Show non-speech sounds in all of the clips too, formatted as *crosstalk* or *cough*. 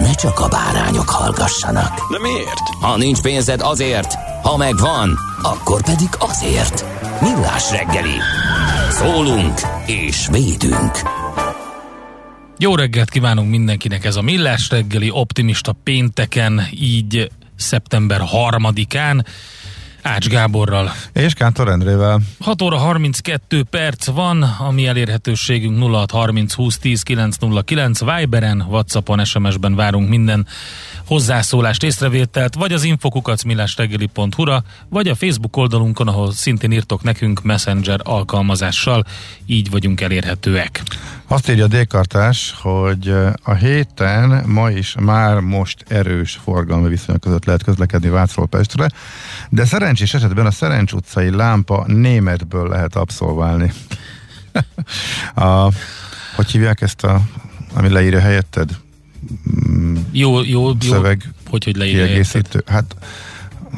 ne csak a bárányok hallgassanak. De miért? Ha nincs pénzed azért, ha megvan, akkor pedig azért. Millás reggeli. Szólunk és védünk. Jó reggelt kívánunk mindenkinek ez a Millás reggeli optimista pénteken, így szeptember harmadikán. Ács Gáborral. És Kántor Endrével. 6 óra 32 perc van, ami elérhetőségünk 0630 20 10 909 Viberen, Whatsappon, SMS-ben várunk minden hozzászólást, észrevételt, vagy az infokukacmillásreggeli.hu-ra, vagy a Facebook oldalunkon, ahol szintén írtok nekünk Messenger alkalmazással, így vagyunk elérhetőek. Azt írja a Dékartás, hogy a héten ma is már most erős forgalmi viszonyok között lehet közlekedni Vácról Pestre, de szerencsés esetben a Szerencs utcai lámpa németből lehet abszolválni. *laughs* a, hogy hívják ezt a, ami leírja helyetted? Jó, jó, jó. Szöveg hogy, hogy leírja kiegészítő. Hát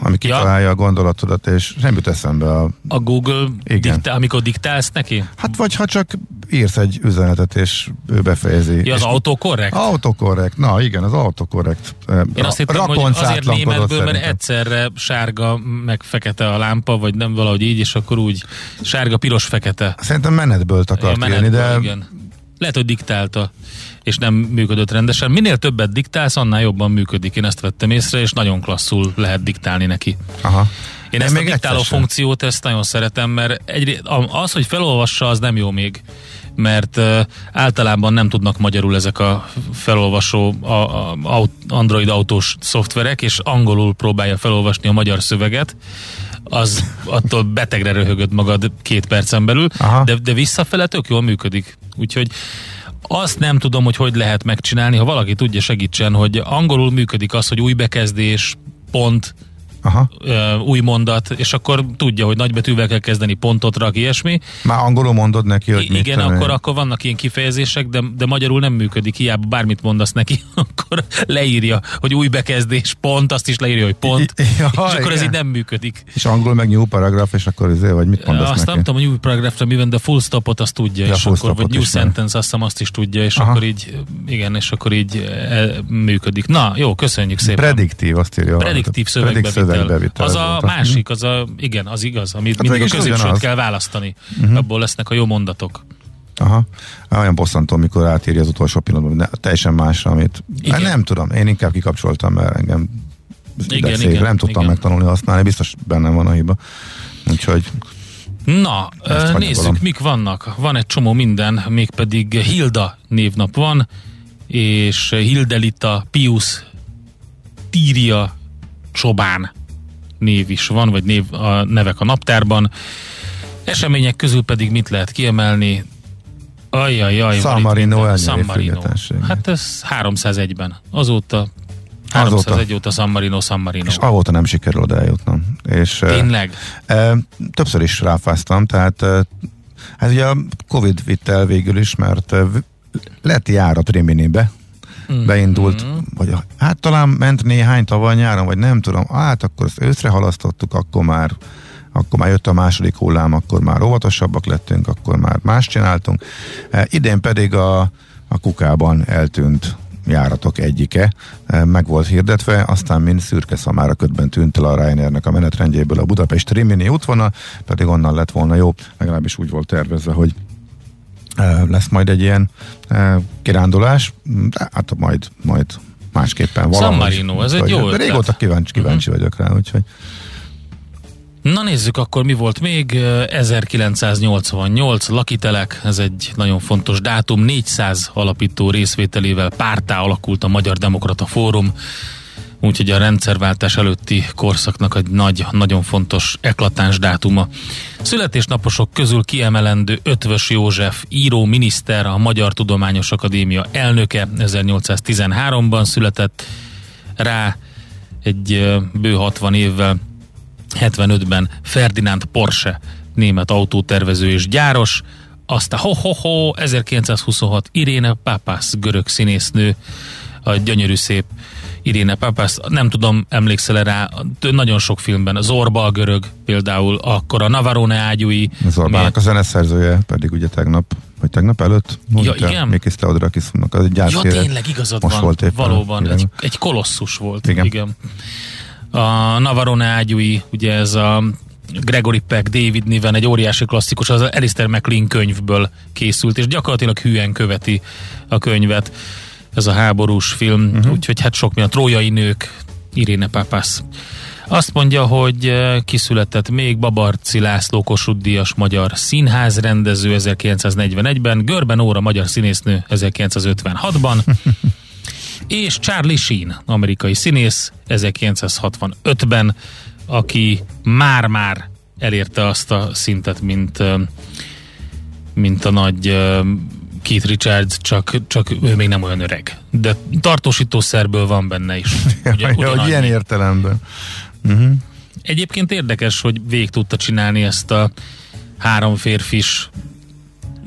ami kitalálja ja. a gondolatodat, és nem jut eszembe a... A Google, Igen. Diktál, amikor diktálsz neki? Hát vagy ha csak írsz egy üzenetet, és ő befejezi. Ja, az autokorrekt? Autokorrekt, na igen, az autokorrekt. Én azt hittem, hogy azért németből, mert egyszerre sárga, meg fekete a lámpa, vagy nem valahogy így, és akkor úgy sárga, piros, fekete. Szerintem menetből akart Ja, írni, de... igen. Lehet, hogy diktálta, és nem működött rendesen. Minél többet diktálsz, annál jobban működik. Én ezt vettem észre, és nagyon klasszul lehet diktálni neki. Aha. Én Én ezt a még diktáló egyszer sem. funkciót, ezt nagyon szeretem, mert egy, az, hogy felolvassa, az nem jó még mert uh, általában nem tudnak magyarul ezek a felolvasó a, a, a, Android autós szoftverek, és angolul próbálja felolvasni a magyar szöveget, az attól betegre röhögöd magad két percen belül, Aha. de, de visszafele tök jól működik. Úgyhogy azt nem tudom, hogy hogy lehet megcsinálni, ha valaki tudja segítsen, hogy angolul működik az, hogy új bekezdés, pont, Aha. új mondat, és akkor tudja, hogy nagybetűvel kell kezdeni, pontot rak, ilyesmi. Már angolul mondod neki, hogy I- mit igen, akkor, akkor vannak ilyen kifejezések, de, de magyarul nem működik, hiába bármit mondasz neki, *laughs* akkor leírja, hogy új bekezdés, pont, azt is leírja, hogy pont, I- ja, és akkor ez igen. így nem működik. És angol meg new paragraph, és akkor izé, vagy mit mondasz Azt neki? nem tudom, hogy új paragrafra mi van, de full stopot azt tudja, Ja, és akkor, vagy new sentence, azt hiszem azt is tudja, és Aha. akkor így, igen, és akkor így e, működik. Na, jó, köszönjük szépen. Prediktív, azt írja. Prediktív Predikt szövegbevitel Az a volt. másik, az a, igen, az igaz, amit Hát mindig a középsőt ugyanaz. kell választani. Uh-huh. Abból lesznek a jó mondatok. Aha. Olyan bosszantó, amikor átírja az utolsó pillanatban, ne, teljesen másra, amit... Hát nem tudom, én inkább kikapcsoltam, mert engem Igen, szép, igen, nem tudtam igen. megtanulni használni, biztos bennem van a hiba. Úgyhogy Na, nézzük, mik vannak. Van egy csomó minden, mégpedig Hilda névnap van, és Hildelita, Pius, Tíria, Csobán név is van, vagy név, a nevek a naptárban. Események közül pedig mit lehet kiemelni? Ajajaj, San Marino San Marino. Hát ez 301-ben. Azóta 301 óta San Marino, San Marino. és avóta nem sikerül oda eljutnom. És, Tényleg? E, többször is ráfáztam, tehát e, hát ugye a Covid vitt el végül is, mert e, lett járat Riminibe, Mm. beindult, vagy a- hát talán ment néhány tavaly nyáron, vagy nem tudom, hát akkor ezt őszre halasztottuk, akkor már akkor már jött a második hullám, akkor már óvatosabbak lettünk, akkor már más csináltunk. E, idén pedig a, a kukában eltűnt járatok egyike meg volt hirdetve, aztán mind szürke szamára ködben tűnt el a Ryanairnek a menetrendjéből a Budapest Rimini útvonal, pedig onnan lett volna jó, legalábbis úgy volt tervezve, hogy lesz majd egy ilyen kirándulás, de hát majd, majd másképpen valahogy. San Marino, ez egy jó De régóta kíváncsi, kíváncsi uh-huh. vagyok rá, úgyhogy Na nézzük akkor, mi volt még. 1988, Lakitelek, ez egy nagyon fontos dátum. 400 alapító részvételével pártá alakult a Magyar Demokrata Fórum, úgyhogy a rendszerváltás előtti korszaknak egy nagy, nagyon fontos eklatáns dátuma. Születésnaposok közül kiemelendő Ötvös József, író miniszter, a Magyar Tudományos Akadémia elnöke, 1813-ban született rá egy bő 60 évvel 75-ben Ferdinand Porsche, német autótervező és gyáros, aztán ho-ho-ho, 1926 Iréne Papász, görög színésznő, a gyönyörű szép Iréne Papász, nem tudom, emlékszel rá, nagyon sok filmben, Zorba a görög például, akkor a Navarone ágyúi. Zorbának a zeneszerzője pedig ugye tegnap, vagy tegnap előtt? Ja, igen? Mikis Theodorakisnak az egy Ja, tényleg, igazad Most van, volt éppen, valóban, egy, egy kolosszus volt. Igen. igen a Navarone ágyúi, ugye ez a Gregory Peck, David Niven, egy óriási klasszikus, az Alistair McLean könyvből készült, és gyakorlatilag hűen követi a könyvet ez a háborús film, uh-huh. úgyhogy hát sok mi a trójai nők, Irene Papas. Azt mondja, hogy eh, kiszületett még Babarci László Kossuth Díjas magyar színházrendező 1941-ben, Görben Óra magyar színésznő 1956-ban, *laughs* és Charlie Sheen, amerikai színész 1965-ben, aki már-már elérte azt a szintet, mint, mint a nagy Keith Richards, csak, csak ő még nem olyan öreg. De tartósítószerből van benne is. *laughs* Ugye, ja, hogy ilyen értelemben. Uh-huh. Egyébként érdekes, hogy végig tudta csinálni ezt a három férfis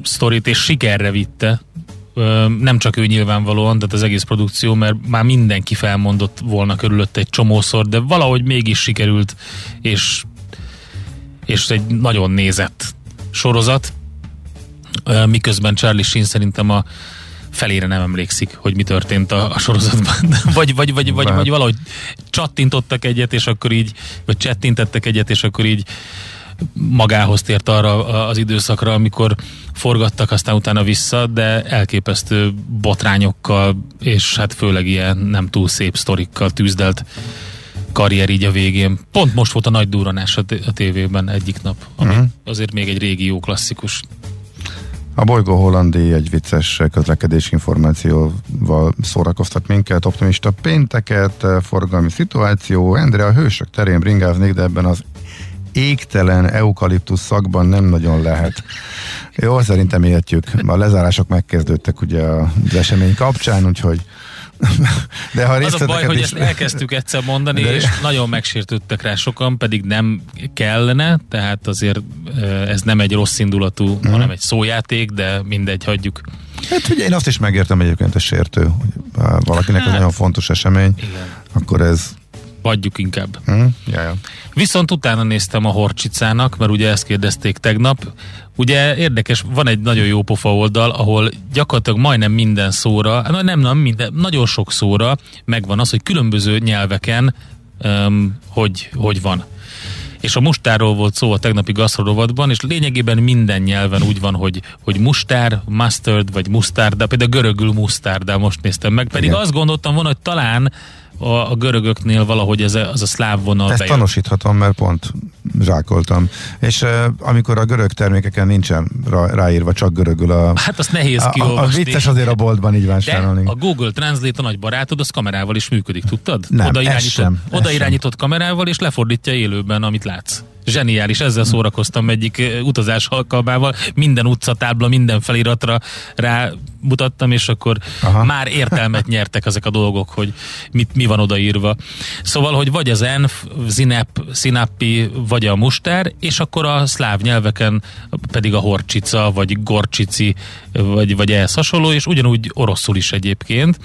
sztorit, és sikerre vitte nem csak ő nyilvánvalóan, de az egész produkció, mert már mindenki felmondott volna körülött egy csomószor, de valahogy mégis sikerült, és, és egy nagyon nézett sorozat, miközben Charlie Sheen szerintem a felére nem emlékszik, hogy mi történt a, a sorozatban. *laughs* vagy, vagy, vagy, vagy, vagy valahogy csattintottak egyet, és akkor így, vagy csettintettek egyet, és akkor így magához tért arra az időszakra, amikor forgattak, aztán utána vissza, de elképesztő botrányokkal, és hát főleg ilyen nem túl szép sztorikkal tűzdelt karrier így a végén. Pont most volt a nagy duranás a, t- a tévében egyik nap, ami uh-huh. azért még egy régi jó klasszikus. A Bolygó Hollandi egy vicces közlekedési információval szórakoztat minket, optimista pénteket, forgalmi szituáció, Endre a hősök terén bringáznék, de ebben az égtelen eukaliptusz szakban nem nagyon lehet. Jó, szerintem értjük. A lezárások megkezdődtek ugye az esemény kapcsán, úgyhogy *laughs* de ha az a baj, hogy is... ezt elkezdtük egyszer mondani, de... és nagyon megsértődtek rá sokan, pedig nem kellene, tehát azért ez nem egy rossz indulatú, mm. hanem egy szójáték, de mindegy, hagyjuk. Hát ugye én azt is megértem egyébként a sértő, hogy valakinek hát, ez nagyon fontos esemény, igen. akkor ez Hagyjuk inkább. Mm, jaja. Viszont utána néztem a Horcsicának, mert ugye ezt kérdezték tegnap. Ugye érdekes, van egy nagyon jó pofa oldal, ahol gyakorlatilag majdnem minden szóra, nem, nem minden, nagyon sok szóra megvan az, hogy különböző nyelveken um, hogy, hogy van. És a mustárról volt szó a tegnapi gasztrorovadban, és lényegében minden nyelven úgy van, hogy, hogy mustár, mustard, vagy mustard, de például görögül mustard, de most néztem meg. Pedig Igen. azt gondoltam volna, hogy talán a, a görögöknél valahogy ez a, az a szláv vonal Ezt bejön. tanúsíthatom, mert pont zsákoltam. És uh, amikor a görög termékeken nincsen rá, ráírva csak görögül a... Hát azt nehéz kiolvasni. A, a vicces azért a boltban így vásárolni. De a Google Translate a nagy barátod, az kamerával is működik, tudtad? Nem, oda irányított, sem, oda irányított sem. kamerával, és lefordítja élőben, amit látsz. Zseniális, ezzel szórakoztam egyik utazás alkalmával. Minden utcatábla, minden feliratra rá mutattam, és akkor Aha. már értelmet *laughs* nyertek ezek a dolgok, hogy mit, mi van odaírva. Szóval, hogy vagy az enf, zinep, szinapi, vagy a mustár, és akkor a szláv nyelveken pedig a horcsica, vagy gorcsici, vagy, vagy ehhez hasonló, és ugyanúgy oroszul is egyébként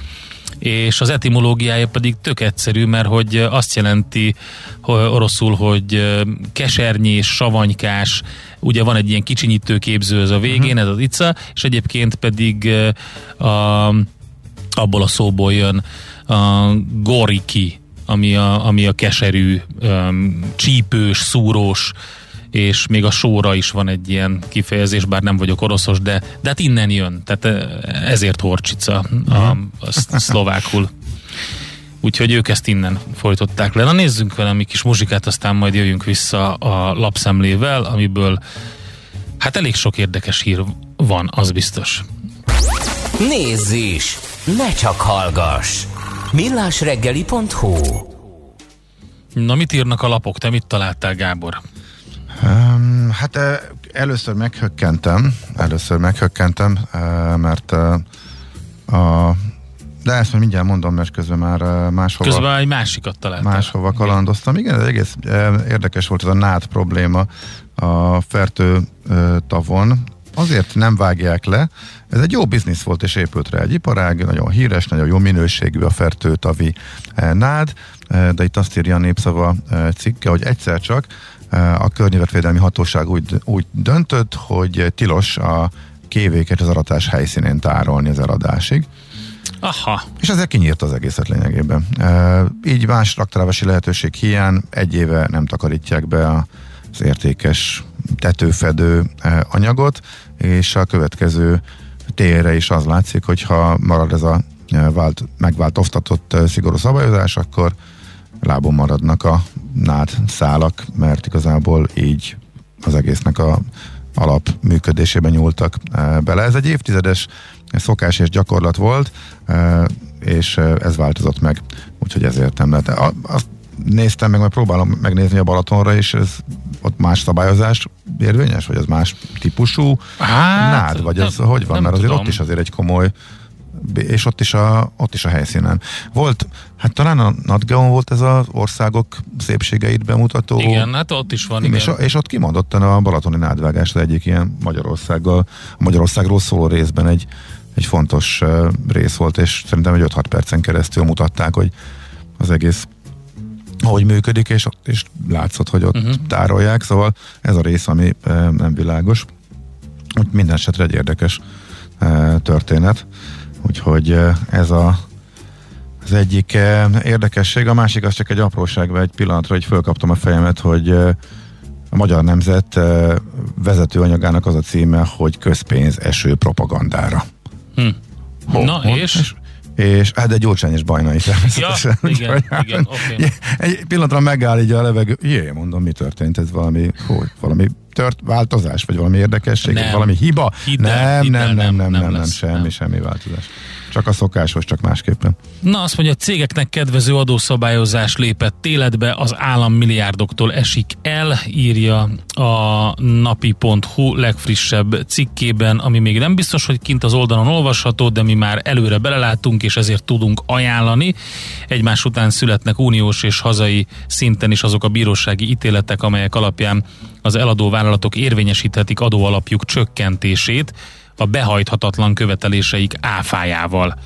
és az etimológiája pedig tök egyszerű, mert hogy azt jelenti oroszul, hogy kesernyi és savanykás, ugye van egy ilyen kicsinyítő képző az a végén, uh-huh. ez az ica, és egyébként pedig a abból a szóból jön a goriki, ami a, ami a keserű, um, csípős, szúrós, és még a sóra is van egy ilyen kifejezés, bár nem vagyok oroszos, de, de hát innen jön, tehát ezért horcsica a, a szlovákul. Úgyhogy ők ezt innen folytották le. Na nézzünk valami kis muzsikát, aztán majd jöjjünk vissza a lapszemlével, amiből hát elég sok érdekes hír van, az biztos. Nézz is! Ne csak hallgass! millásreggeli.hu Na mit írnak a lapok? Te mit találtál, Gábor? Um, hát először meghökkentem, először meghökkentem, mert a de ezt majd mindjárt mondom, mert közben már máshova... Közben egy másikat találtam. Máshova kalandoztam. Igen, ez egész érdekes volt ez a nád probléma a fertő tavon. Azért nem vágják le. Ez egy jó biznisz volt, és épült rá egy iparág, nagyon híres, nagyon jó minőségű a fertőtavi nád, de itt azt írja a népszava cikke, hogy egyszer csak a környezetvédelmi hatóság úgy, úgy döntött, hogy tilos a kévéket az aratás helyszínén tárolni az eladásig. Aha. És ezzel kinyírt az egészet lényegében. E, így más raktarási lehetőség hiány egy éve nem takarítják be az értékes tetőfedő anyagot, és a következő térre is az látszik, hogy ha marad ez a vált, megváltoztatott szigorú szabályozás, akkor lábon maradnak a nád szálak, mert igazából így az egésznek a alap működésében nyúltak bele. Ez egy évtizedes szokás és gyakorlat volt, és ez változott meg, úgyhogy ezért nem lehet. Azt néztem meg, majd próbálom megnézni a Balatonra, és ez ott más szabályozás érvényes, vagy az más típusú hát, nád, vagy nem, hogy van? Mert azért tudom. ott is azért egy komoly és ott is, a, ott is a helyszínen. Volt, hát talán a NatGeon volt ez az országok szépségeit bemutató. Igen, hát ott is van. Igen. És, és ott kimondottan a balatoni nádvágás az egyik ilyen Magyarországgal, Magyarországról szóló részben egy, egy fontos rész volt, és szerintem egy 5-6 percen keresztül mutatták, hogy az egész hogy működik, és, és látszott, hogy ott uh-huh. tárolják, szóval ez a rész, ami nem világos. Minden esetre egy érdekes történet. Úgyhogy ez a az egyik érdekesség, a másik az csak egy apróság, vagy egy pillanatra, hogy fölkaptam a fejemet, hogy a Magyar Nemzet vezetőanyagának az a címe, hogy közpénz eső propagandára. Hm. Ho, Na ho, és? és? És hát de Gyurcsány és Bajna is természetesen. Ja, igen, igen, okay. Egy pillanatra megáll így a levegő, jé, mondom, mi történt, ez valami, hogy, valami tört változás, vagy valami érdekesség, nem. valami hiba? Hiddel, nem, hiddel, nem, nem, nem, nem, nem, nem, semmi, nem. semmi változás. Csak a szokásos, csak másképpen. Na azt mondja, a cégeknek kedvező adószabályozás lépett életbe, az állam milliárdoktól esik el, írja a napi.hu legfrissebb cikkében, ami még nem biztos, hogy kint az oldalon olvasható, de mi már előre belelátunk, és ezért tudunk ajánlani. Egymás után születnek uniós és hazai szinten is azok a bírósági ítéletek, amelyek alapján az eladó vállalatok érvényesíthetik adóalapjuk csökkentését, a behajthatatlan követeléseik áfájával.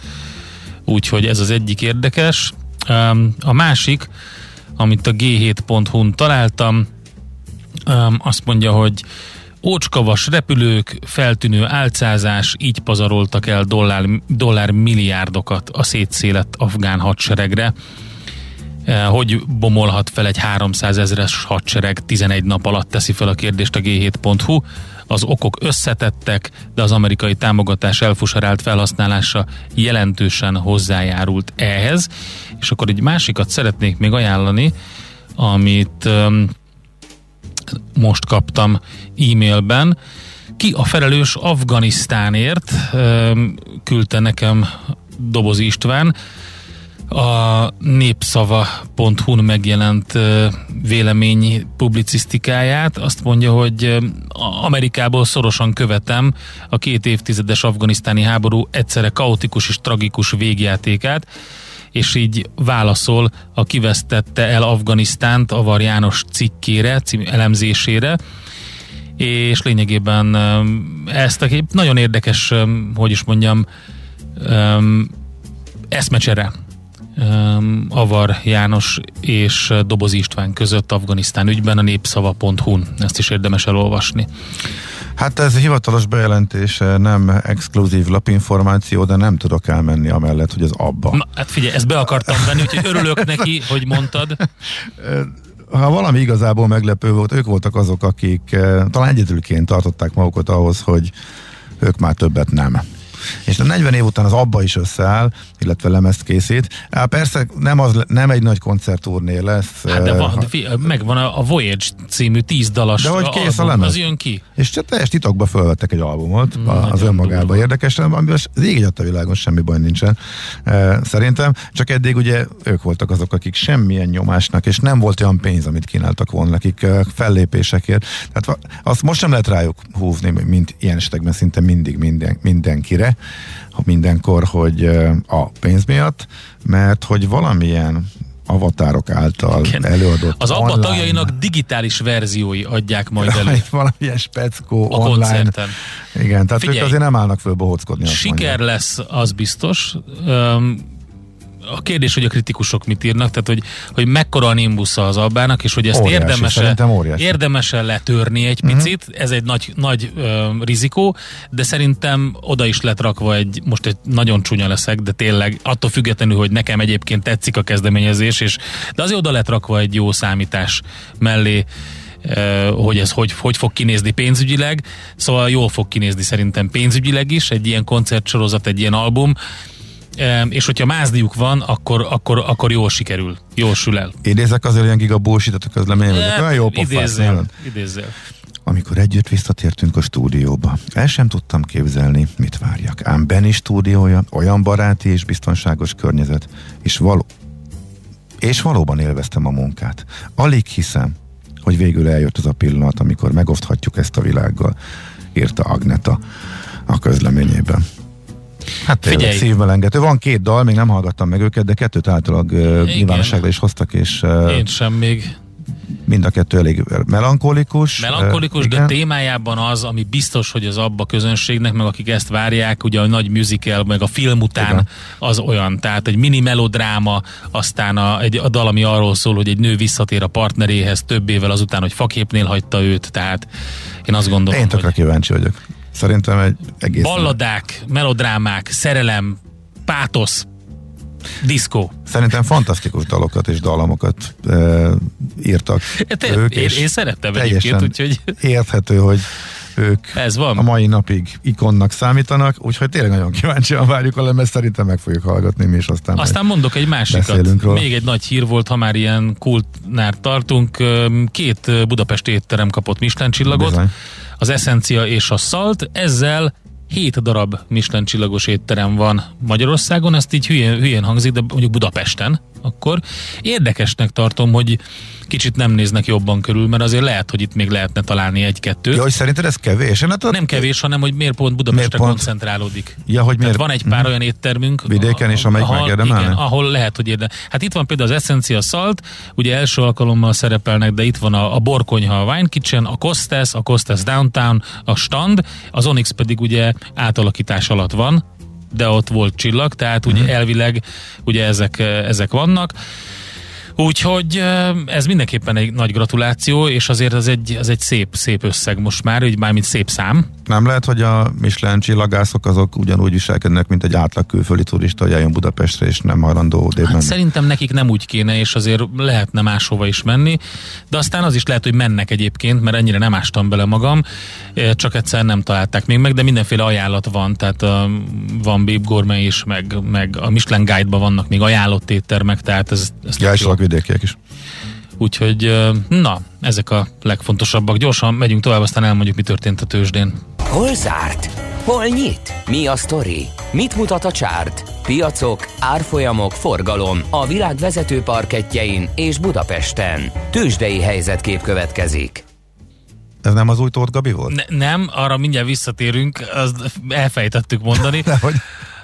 Úgyhogy ez az egyik érdekes. A másik, amit a g7.hu-n találtam, azt mondja, hogy ócskavas repülők, feltűnő álcázás, így pazaroltak el dollár, dollár milliárdokat a szétszélett afgán hadseregre. Hogy bomolhat fel egy 300 ezeres hadsereg 11 nap alatt teszi fel a kérdést a g7.hu az okok összetettek, de az amerikai támogatás elfusarált felhasználása jelentősen hozzájárult ehhez. És akkor egy másikat szeretnék még ajánlani, amit most kaptam e-mailben. Ki a felelős Afganisztánért? Küldte nekem Doboz István a népszava.hu-n megjelent vélemény publicisztikáját. Azt mondja, hogy Amerikából szorosan követem a két évtizedes afganisztáni háború egyszerre kaotikus és tragikus végjátékát, és így válaszol a kivesztette el Afganisztánt Avar János cikkére, elemzésére, és lényegében ezt a nagyon érdekes, hogy is mondjam, eszmecsere Avar János és Doboz István között Afganisztán ügyben a népszava.hu-n. Ezt is érdemes elolvasni. Hát ez hivatalos bejelentés, nem exkluzív lapinformáció, de nem tudok elmenni amellett, hogy ez abba. Na, hát figyelj, ezt be akartam venni, úgyhogy örülök neki, hogy mondtad. *laughs* ha valami igazából meglepő volt, ők voltak azok, akik eh, talán egyedülként tartották magukat ahhoz, hogy ők már többet nem. És a 40 év után az abba is összeáll, illetve lemezt készít. Á, persze nem, az, nem egy nagy koncertúrné lesz. Hát de, van, de megvan a, a Voyage című tíz dalas De hogy kész album, a lemez? az jön ki. És csak teljes titokba fölvettek egy albumot, Mm, az önmagában durva. érdekes, amivel az ég a világon semmi baj nincsen. Szerintem, csak eddig ugye ők voltak azok, akik semmilyen nyomásnak, és nem volt olyan pénz, amit kínáltak volna nekik fellépésekért. Tehát azt most sem lehet rájuk húzni, mint ilyen esetekben szinte mindig minden, mindenkire, ha mindenkor, hogy a pénz miatt, mert hogy valamilyen avatárok által Igen. előadott Az abba online- tagjainak digitális verziói adják majd elő valamilyen speckó a online. koncerten. Igen, tehát Figyelj, ők azért nem állnak föl bohóckodni. Siker mondják. lesz, az biztos. Öm, a kérdés, hogy a kritikusok mit írnak, tehát hogy, hogy mekkora a nimbusza az Albának, és hogy ezt Óriási, érdemes szerintem óriási. érdemes letörni egy picit, ez egy nagy, nagy ö, rizikó, de szerintem oda is lett rakva egy, most egy nagyon csúnya leszek, de tényleg attól függetlenül, hogy nekem egyébként tetszik a kezdeményezés, és de azért oda lett rakva egy jó számítás mellé, hogy ez hogy, hogy fog kinézni pénzügyileg, szóval jól fog kinézni szerintem pénzügyileg is, egy ilyen koncertsorozat, egy ilyen album, és hogyha mázniuk van, akkor, akkor, akkor jól sikerül, jól sül el. Idézek azért ilyen giga bullshit a közlemény, vagy olyan jó pofász. idézzél, nem? idézzél. Amikor együtt visszatértünk a stúdióba, el sem tudtam képzelni, mit várjak. Ám Benny stúdiója, olyan baráti és biztonságos környezet, és való. És valóban élveztem a munkát. Alig hiszem, hogy végül eljött az a pillanat, amikor megoszthatjuk ezt a világgal, írta Agneta a közleményében. Hát tényleg Figyelj. szívmelengető. Van két dal, még nem hallgattam meg őket, de kettőt általában ö, nyilvánosságra is hoztak, és Én sem még. mind a kettő elég melankolikus. Melankolikus, Ö, de témájában az, ami biztos, hogy az abba közönségnek, meg akik ezt várják, ugye a nagy musical, meg a film után Igen. az olyan. Tehát egy mini melodráma, aztán a, egy, a dal, ami arról szól, hogy egy nő visszatér a partneréhez több évvel azután, hogy faképnél hagyta őt. Tehát én azt gondolom, Én tökre hogy kíváncsi vagyok. Szerintem egy egész... balladák, melodrámák, szerelem, pátosz, diszkó. Szerintem fantasztikus dalokat és dalamokat e, írtak Te, ők, én, én szerettem egyébként, úgyhogy érthető, hogy ők ez van. a mai napig ikonnak számítanak, úgyhogy tényleg nagyon kíváncsian várjuk a lemez, szerintem meg fogjuk hallgatni mi is aztán. Aztán mondok egy másikat. róla. Még egy nagy hír volt, ha már ilyen kultnál tartunk. Két budapesti étterem kapott Michelin csillagot. Bizony. Az Essencia és a Salt. Ezzel hét darab Michelin csillagos étterem van Magyarországon. Ezt így hülyén, hülyén hangzik, de mondjuk Budapesten. Akkor érdekesnek tartom, hogy kicsit nem néznek jobban körül, mert azért lehet, hogy itt még lehetne találni egy-kettőt. Ja, hogy szerinted ez kevés? Hát a- nem kevés, hanem hogy miért pont Budapestre Miért pont? koncentrálódik. Ja, hogy Tehát miért? van egy pár olyan éttermünk. Vidéken is, amelyik ahol? Igen, ahol lehet, hogy érde. Hát itt van például az Essencia Salt, ugye első alkalommal szerepelnek, de itt van a, a Borkonyha, a Wine Kitchen, a Costes, a Costes Downtown, a stand, az Onyx pedig ugye átalakítás alatt van, de ott volt csillag, tehát ugye Mhm. elvileg ugye ezek, ezek vannak. Úgyhogy eh, ez mindenképpen egy nagy gratuláció, és azért ez egy, ez egy szép, szép összeg most már, úgy mármint szép szám. Nem lehet, hogy a Michelin csillagászok azok ugyanúgy viselkednek, mint egy átlag külföldi turista, hogy eljön Budapestre, és nem hajlandó Hát szerintem nekik nem úgy kéne, és azért lehetne máshova is menni, de aztán az is lehet, hogy mennek egyébként, mert ennyire nem ástam bele magam, csak egyszer nem találták még meg, de mindenféle ajánlat van, tehát van Bib Gourmet is, meg, meg a Michelin Guide-ban vannak még ajánlott éttermek, tehát ez, ez Ja, és is. Úgyhogy na, ezek a legfontosabbak. Gyorsan megyünk tovább, aztán elmondjuk, mi történt a tőzsdén. Hol zárt? Hol nyit? Mi a sztori? Mit mutat a csárt? Piacok, árfolyamok, forgalom a világ vezető parketjein és Budapesten. Tőzsdei helyzetkép következik. Ez nem az új Tóth Gabi volt? Ne, nem, arra mindjárt visszatérünk, azt elfejtettük mondani. *laughs* Nehogy.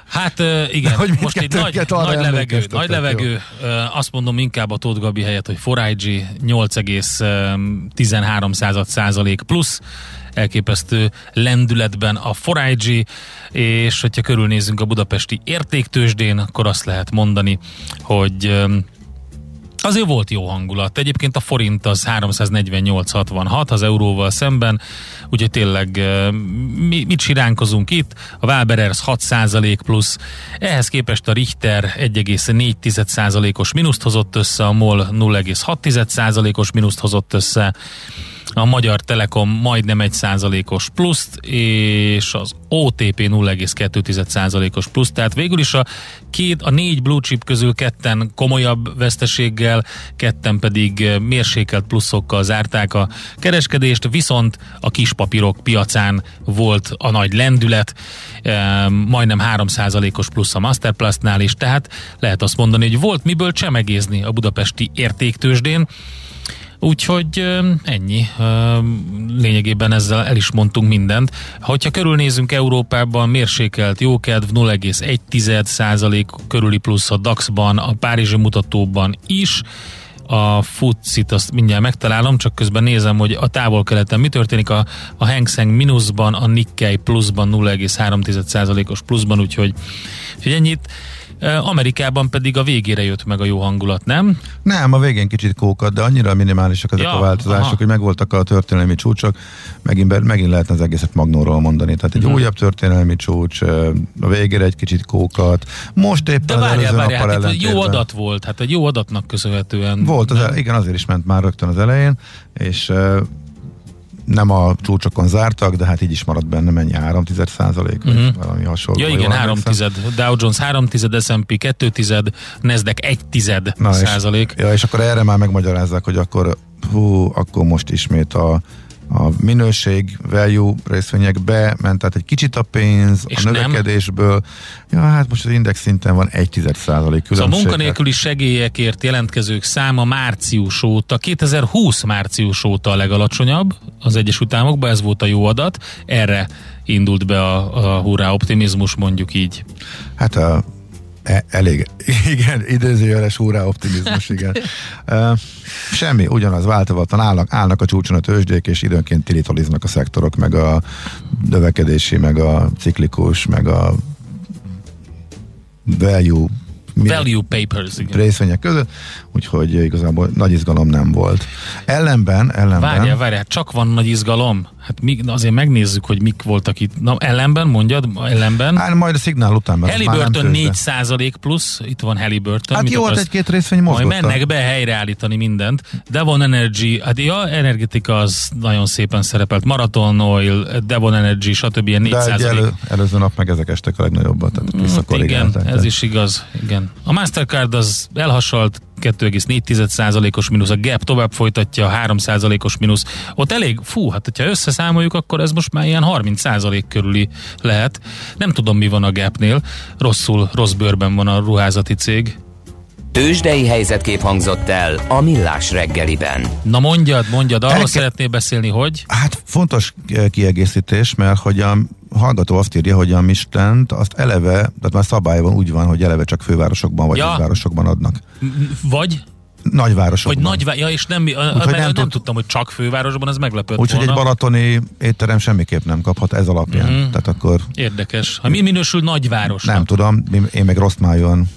Hát igen, hogy most egy nagy, nagy levegő, nagy levegő, ö, azt mondom inkább a Tóth Gabi helyett, hogy 4IG 8,13 század százalék plusz, elképesztő lendületben a 4IG, és hogyha körülnézünk a budapesti értéktősdén, akkor azt lehet mondani, hogy Azért volt jó hangulat. Egyébként a forint az 348,66 az euróval szemben, úgyhogy tényleg mi, mit siránkozunk itt? A Waberers 6% plusz, ehhez képest a Richter 1,4%-os mínuszt hozott össze, a MOL 0,6%-os mínuszt hozott össze, a Magyar Telekom majdnem 1%-os pluszt, és az OTP 0,2%-os plusz, tehát végül is a két, a négy blue chip közül ketten komolyabb veszteséggel, ketten pedig eh, mérsékelt pluszokkal zárták a kereskedést, viszont a kispapírok piacán volt a nagy lendület, eh, majdnem 3%-os plusz a Masterplastnál is, tehát lehet azt mondani, hogy volt miből csemegézni a budapesti értéktősdén, Úgyhogy ennyi. Lényegében ezzel el is mondtunk mindent. Hogyha körülnézünk Európában, mérsékelt jókedv 0,1% körüli plusz a DAX-ban, a Párizsi mutatóban is a futcit azt mindjárt megtalálom, csak közben nézem, hogy a távol-keleten mi történik, a, a Hang Seng mínuszban, a Nikkei pluszban 0,3%-os pluszban, úgyhogy, úgyhogy ennyit. Amerikában pedig a végére jött meg a jó hangulat, nem? Nem, a végén kicsit kókat, de annyira minimálisak ezek Ja, a változások, aha. hogy megvoltak a történelmi csúcsok, megint, megint lehetne az egészet magnóról mondani. Tehát egy Mhm. újabb történelmi csúcs, a végére egy kicsit kókat. Most éppen De az várjál, előző várjál, hát itt jó adat volt, hát egy jó adatnak köszönhetően. Volt, az el, igen, azért is ment már rögtön az elején, és nem a csúcsokon zártak, de hát így is maradt benne mennyi 3 százalék, vagy Mhm. valami hasonló. Ja igen, jól 3 emlékszem. tized, Dow Jones 3 tized, S&P 2 tized, Nasdaq 1 tized Na, és- százalék. Ja, és akkor erre már megmagyarázzák, hogy akkor hú, akkor most ismét a a minőség, value részvényekbe ment, tehát egy kicsit a pénz, És a nem? növekedésből. Ja, hát most az index szinten van 1 százalék különbség. Szóval a munkanélküli segélyekért jelentkezők száma március óta, 2020 március óta a legalacsonyabb az Egyesült Államokban, ez volt a jó adat, erre indult be a, a hurrá optimizmus, mondjuk így. Hát a, e, elég, igen, idézőjeles hurrá optimizmus, igen. Semmi, ugyanaz változatlan állnak, állnak a csúcson a tőzsdék, és időnként tilitoliznak a szektorok, meg a növekedési, meg a ciklikus, meg a value Value papers, igen. részvények között, úgyhogy igazából nagy izgalom nem volt. Ellenben, ellenben, Várjál, várjál, csak van nagy izgalom. Hát mi, azért megnézzük, hogy mik voltak itt. Na, ellenben, mondjad, ellenben. hát majd a szignál után, Halliburton tőzsde. 4 százalék plusz, itt van Halliburton. Hát jó, hát akarsz? egy-két részvény Majd mozgott. mennek be helyreállítani mindent. Devon Energy, hát ja, energetika az nagyon szépen szerepelt. Marathon Oil, Devon Energy, stb. ilyen 4 De elő, előző nap meg ezek estek a legnagyobbat, tehát Hát igen, visszakorrigálták. ez is igaz. Igen. A Mastercard az elhasalt, 2,4%-os mínusz, a Gap tovább folytatja, 3%-os mínusz. Ott elég, fú, hát hogyha összeszámoljuk, akkor ez most már ilyen 30% körüli lehet. Nem tudom, mi van a Gapnél. Rosszul, rossz bőrben van a ruházati cég. Tőzsdei helyzetkép hangzott el a Millás reggeliben. Na mondjad, mondjad, arról Elke- szeretnél beszélni, hogy? Hát fontos eh, kiegészítés, mert hogy a hallgató azt írja, hogy a Mistent azt eleve, tehát már szabályban úgy van, hogy eleve csak fővárosokban vagy Ja. városokban adnak. Vagy? Nagyvárosokban. Vagy nagy, ja, és nem, Úgyhogy Úgyhogy nem, nem nem tud- tudtam, hogy csak fővárosban, ez meglepett Úgyhogy egy balatoni étterem semmiképp nem kaphat ez alapján. Mm. Tehát akkor Érdekes. Ha mi minősül nagyvárosnak? nem tudom, mi- én meg rossz májon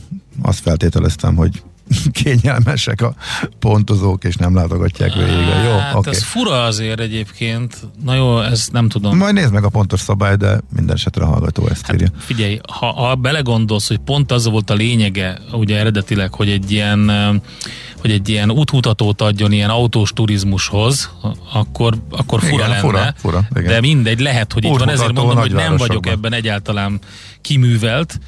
azt feltételeztem, hogy *laughs* kényelmesek a pontozók, és nem látogatják végig. Jó, Hát oké. ez fura azért egyébként. Na jó, ezt nem tudom. Majd nézd meg a pontos szabály, de minden esetre hallgató ezt írja. Figyelj, ha, ha belegondolsz, hogy pont az volt a lényege, ugye eredetileg, hogy egy ilyen hogy egy ilyen útmutatót adjon ilyen autós turizmushoz, akkor, akkor fura Igen, lenne. fura, fura, igen. de mindegy, lehet, hogy itt van, ezért Útmutató mondom, hogy nem vagyok ebben egyáltalán kiművelt,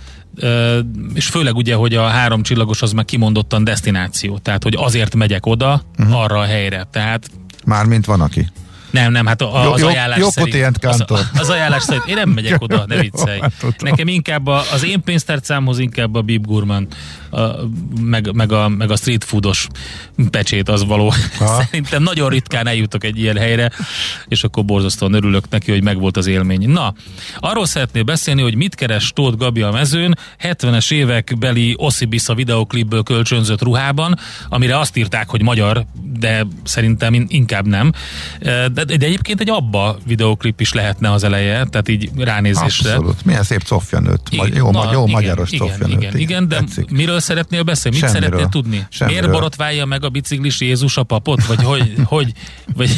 és főleg ugye, hogy a három csillagos az már kimondottan destináció, tehát hogy azért megyek oda, uh-huh. arra a helyre. Tehát Mármint van aki. Nem, nem, hát a, az jó- ajánlás jó szerint... Az, az ajánlás szerint én nem *laughs* megyek oda, ne viccelj. hát. Nekem inkább a, az én pénztárcámhoz inkább a Bib Gurman, a, meg, meg, a, meg a street foodos pecsét az való. Aha. *laughs* Szerintem nagyon ritkán eljutok egy ilyen helyre, és akkor borzasztóan örülök neki, hogy megvolt az élmény. Na, arról szeretnél beszélni, hogy mit keres Tóth Gabi a mezőn 70-es évek beli Ossibisza videoklipből kölcsönzött ruhában, amire azt írták, hogy magyar, de szerintem in- inkább nem. De, de egyébként egy abba videoklip is lehetne az eleje, tehát így ránézésre. Abszolút. Milyen szép cofja nőtt. Ma- Jó, Na, jó igen, magyaros igen, cofja igen, nőtt. igen, de Tetszik. miről szeretnél beszélni? Mit Semmiről. szeretnél tudni? Semmiről. Miért borotválja meg a biciklis Jézus a papot? Vagy hogy, *laughs* hogy vagy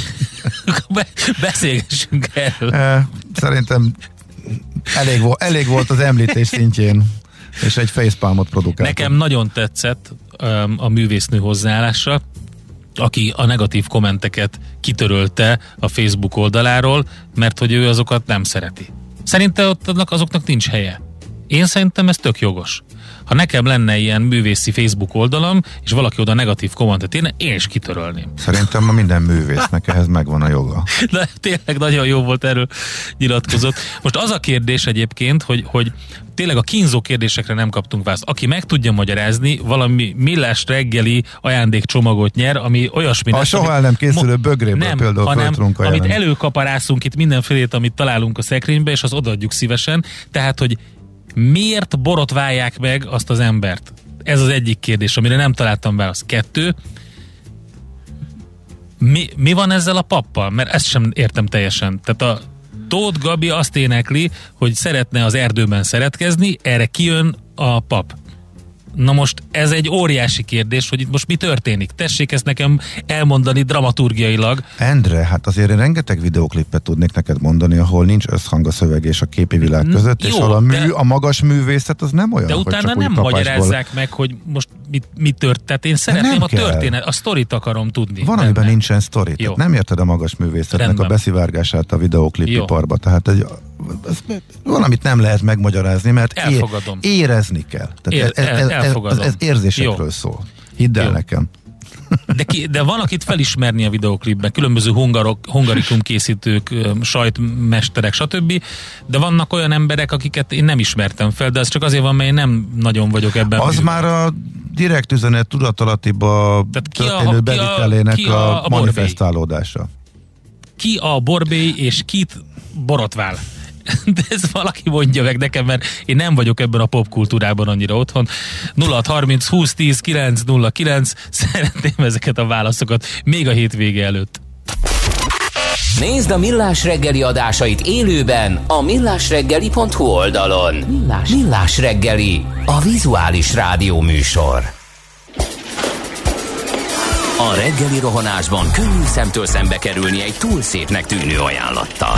*laughs* be- beszélgessünk erről. Eh, Szerintem elég, vo- elég volt az említés szintjén, és egy facepalmot produkált. Nekem nagyon tetszett a művésznő hozzáállása, aki a negatív kommenteket kitörölte a Facebook oldaláról, mert hogy ő azokat nem szereti. Szerintem ott azoknak nincs helye. Én szerintem ez tök jogos. Ha nekem lenne ilyen művészi Facebook oldalam, és valaki oda negatív kommentet írne, én is kitörölném. Szerintem ma minden művésznek ehhez megvan a joga. *laughs* De tényleg nagyon jó volt erről nyilatkozott. Most az a kérdés egyébként, hogy, hogy tényleg a kínzó kérdésekre nem kaptunk választ. Aki meg tudja magyarázni, valami millás reggeli ajándékcsomagot nyer, ami olyasmi A lesz, soha amit- el nem készülő bögréből nem, például hanem, amit előkaparászunk itt mindenfélét, amit találunk a szekrénybe, és az odaadjuk szívesen. Tehát, hogy miért borotválják meg azt az embert? Ez az egyik kérdés, amire nem találtam választ. Kettő, mi, mi van ezzel a pappal? Mert ezt sem értem teljesen. Tehát a Tóth Gabi azt énekli, hogy szeretne az erdőben szeretkezni, erre kijön a pap. Na most ez egy óriási kérdés, hogy itt most mi történik. Tessék ezt nekem elmondani dramaturgiailag. Endre, hát azért én rengeteg videoklipet tudnék neked mondani, ahol nincs összhang a szöveg és a képi világ között, és jó, ahol a, mű, de- a magas művészet az nem olyan, De utána nem magyarázzák meg, hogy most mit, mit tört. Tehát én szeretném a történet, a sztorit akarom tudni. Van, amiben nincsen sztori. Tehát nem érted a magas művészetnek Rendben. a beszivárgását a Jó. iparba. Tehát egy, valamit nem lehet megmagyarázni, mert Elfogadom. érezni kell. Tehát Ér- ez, ez, ez, ez, ez érzésekről Jó. szól. Hidd el Jó. nekem. De, ki, de van, akit felismerni a videoklipben, különböző hungarok, hungarikum készítők, sajtmesterek, stb. De vannak olyan emberek, akiket én nem ismertem fel, de ez csak azért van, mert én nem nagyon vagyok ebben. Az művel. már a direkt üzenet tudatalattiba ki a- történő ki a- bevitelének ki a- a, a Borbély? manifestálódása. Ki a borbély és kit borotvál? *laughs* De ez valaki mondja meg nekem, mert én nem vagyok ebben a popkultúrában annyira otthon. 0630 20 10 909 szeretném ezeket a válaszokat még a hétvége előtt. Nézd a Millás reggeli adásait élőben a millásreggeli.hu oldalon. Millás, Millás reggeli, a vizuális rádió műsor. A reggeli rohanásban könnyű szemtől szembe kerülni egy túl szépnek tűnő ajánlattal.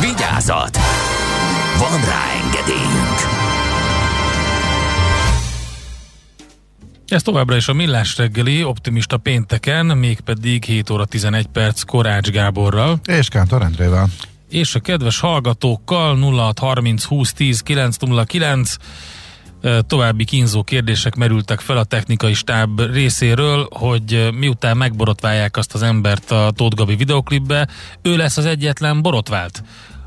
Vigyázat! Van rá engedélyünk! Ez továbbra is a Millás reggeli, optimista pénteken, mégpedig 7 óra 11 perc Korács Gáborral, És Kántor Endrével. és a kedves hallgatókkal 0630 20 10 909 Ö, további kínzó kérdések merültek fel a technikai stáb részéről, hogy miután megborotválják azt az embert a Tóth Gabi videoklipbe, ő lesz az egyetlen borotvált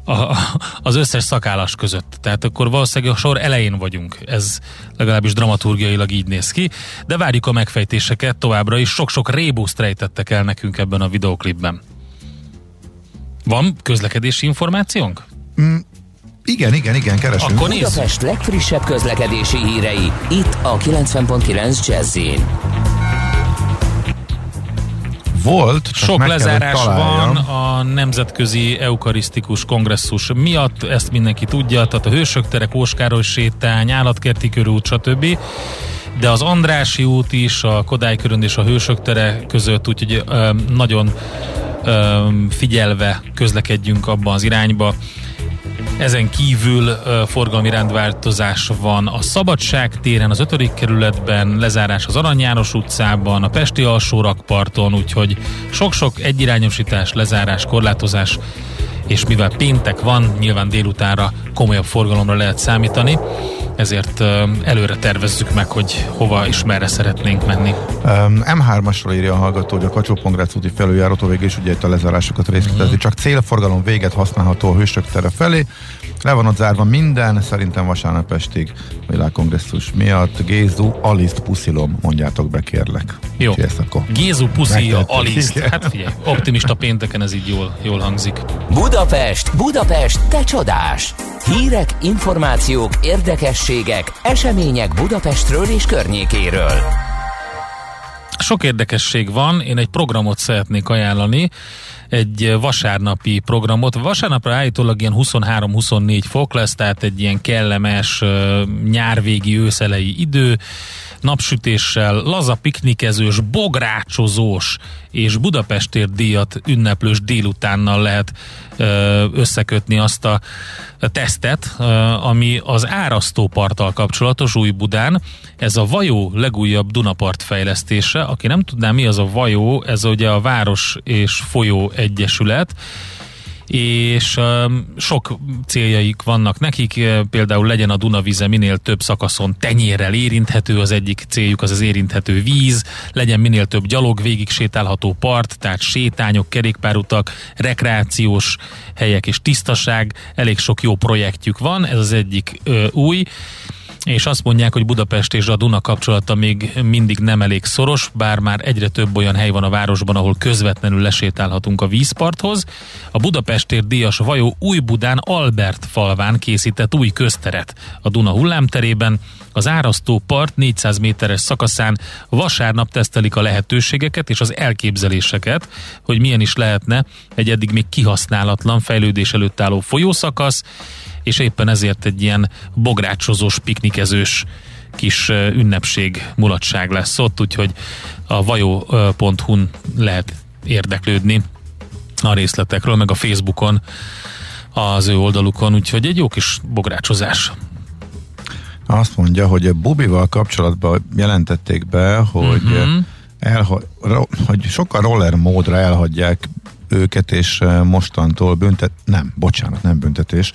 a, az összes szakállas között. Tehát akkor valószínűleg a sor elején vagyunk. Ez legalábbis dramaturgiailag így néz ki. De várjuk a megfejtéseket továbbra is. Sok-sok rébuszt rejtettek el nekünk ebben a videoklipben. Van közlekedési információnk? Igen, igen, igen, keresünk. Akkor nézzük. Budapest legfrissebb közlekedési hírei, itt a 90.9 jazz Volt, Sok lezárás találjam. van a Nemzetközi Eukarisztikus Kongresszus miatt, ezt mindenki tudja, tehát a Hősök tere, Kóskároly sétány, Állatkerti körút, stb. De az Andrási út is, a Kodály körönd és a Hősök tere között, úgyhogy ö, nagyon figyelve közlekedjünk abban az irányba. Ezen kívül forgalmi rendváltozás van a Szabadság téren, az 5. kerületben, lezárás az Arany János utcában, a Pesti alsó rakparton, úgyhogy sok-sok egyirányosítás, lezárás, korlátozás és mivel péntek van, nyilván délutánra komolyabb forgalomra lehet számítani, ezért előre tervezzük meg, hogy hova és merre szeretnénk menni. M3-asról írja a hallgató, hogy a kacsó úti felüljárótól végig is ugye itt a lezárásokat részletezni, mm. csak célforgalom véget használható a hősök tere felé, le van ott zárva minden, szerintem vasárnap estig világkongresszus miatt. Gézu, Aliszt puszilom, mondjátok be kérlek. Jó. Ezt akkor Gézu puszilja, Aliszt. Hát figyelj, optimista pénteken ez így jól, jól hangzik. Budapest, Budapest, te csodás! Hírek, információk, érdekességek, események Budapestről és környékéről. Sok érdekesség van, én egy programot szeretnék ajánlani, egy vasárnapi programot. Vasárnapra állítólag ilyen 23-24 fok lesz, tehát egy ilyen kellemes nyárvégi őszelei idő, napsütéssel, laza piknikezős, bográcsozós és Budapestért díjat ünneplős délutánnal lehet összekötni azt a tesztet, ami az árasztóparttal kapcsolatos új Budán. Ez a Vajó legújabb Dunapart fejlesztése. Aki nem tudná mi az a Vajó, ez ugye a Város és Folyó Egyesület, és sok céljaik vannak nekik, például legyen a Dunavize minél több szakaszon tenyérrel érinthető, az egyik céljuk az az érinthető víz, legyen minél több gyalog, végig sétálható part, tehát sétányok, kerékpárutak, rekreációs helyek és tisztaság, elég sok jó projektjük van, ez az egyik új és azt mondják, hogy Budapest és a Duna kapcsolata még mindig nem elég szoros, bár már egyre több olyan hely van a városban, ahol közvetlenül lesétálhatunk a vízparthoz. A Budapestért díjas Vajó új Budán Albert falván készített új közteret a Duna hullámterében. Az árasztó part 400 méteres szakaszán vasárnap tesztelik a lehetőségeket és az elképzeléseket, hogy milyen is lehetne egy eddig még kihasználatlan fejlődés előtt álló folyószakasz, és éppen ezért egy ilyen bográcsozós, piknikezős kis ünnepség, mulatság lesz ott, úgyhogy a vajó.hu-n lehet érdeklődni a részletekről, meg a Facebookon, az ő oldalukon, úgyhogy egy jó kis bográcsozás. Azt mondja, hogy a Bubival kapcsolatban jelentették be, hogy, uh-huh. elha- hogy sokkal roller módra elhagyják őket, és mostantól büntet, nem, bocsánat, nem büntetés,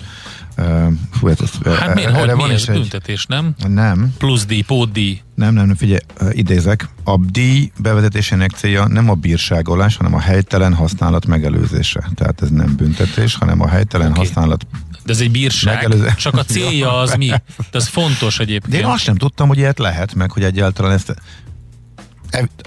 Fú, ez, ez, hát miért, hogy van mi ez büntetés, nem? Nem. Plusz díj, pótdíj. Nem, nem, nem, figyelj, idézek. A díj bevezetésének célja nem a bírságolás, hanem a helytelen használat megelőzése. Tehát ez nem büntetés, hanem a helytelen okay. használat de ez egy bírság, Megelőző. csak a célja *laughs* az mi? De ez fontos egyébként. De én azt sem tudtam, hogy ilyet lehet, meg hogy egyáltalán ezt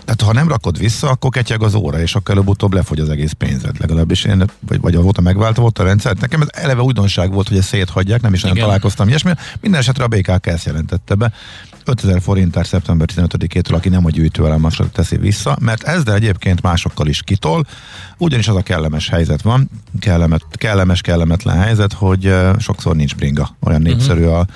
tehát ha nem rakod vissza, akkor ketyeg az óra, és akkor előbb-utóbb lefogy az egész pénzed. Legalábbis én, vagy, vagy volt a megváltó, volt a rendszer. Nekem ez eleve újdonság volt, hogy ezt széthagyják, nem is nem találkoztam ilyesmi. Minden esetre a BKK ezt jelentette be. 5000 forintár szeptember 15-től, aki nem a gyűjtőállomásra teszi vissza, mert ezzel egyébként másokkal is kitol, ugyanis az a kellemes helyzet van, kellemet, kellemes, kellemetlen helyzet, hogy sokszor nincs bringa, olyan mhm. népszerű a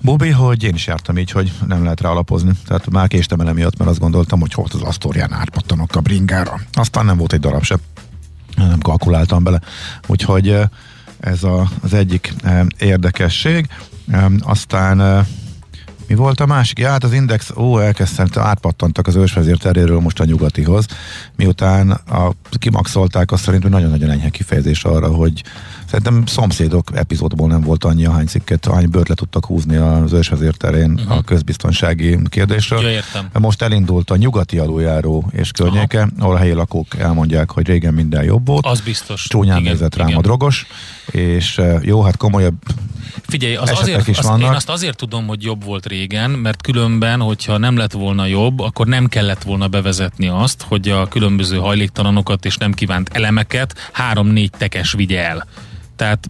Bubi, hogy én is jártam így, hogy nem lehet rá alapozni. Tehát már késtem el miatt, mert azt gondoltam, hogy ott az Asztórián átpattanok a bringára. Aztán nem volt egy darab se. Nem kalkuláltam bele. Úgyhogy ez a, az egyik érdekesség. Aztán mi volt a másik? Ja, hát az Index, ó, elkezdtem, átpattantak az ősvezér teréről most a nyugatihoz, miután a, kimaxolták azt szerint, hogy nagyon-nagyon enyhe kifejezés arra, hogy Szerintem szomszédok epizódból nem volt annyi, ahány cikket, ahány bőrt le tudtak húzni az ősvezér terén uh-huh. a közbiztonsági kérdésről. Ja, értem. Most elindult a nyugati aluljáró és környéke, Aha. ahol a helyi lakók elmondják, hogy régen minden jobb volt. Az biztos. Csúnyán igen, nézett rám igen. a drogos, és eh, jó, hát komolyabb Figyelj, az azért, is az, én azt azért tudom, hogy jobb volt régen, mert különben, hogyha nem lett volna jobb, akkor nem kellett volna bevezetni azt, hogy a különböző hajléktalanokat és nem kívánt elemeket három-négy tekes vigye el. Tehát,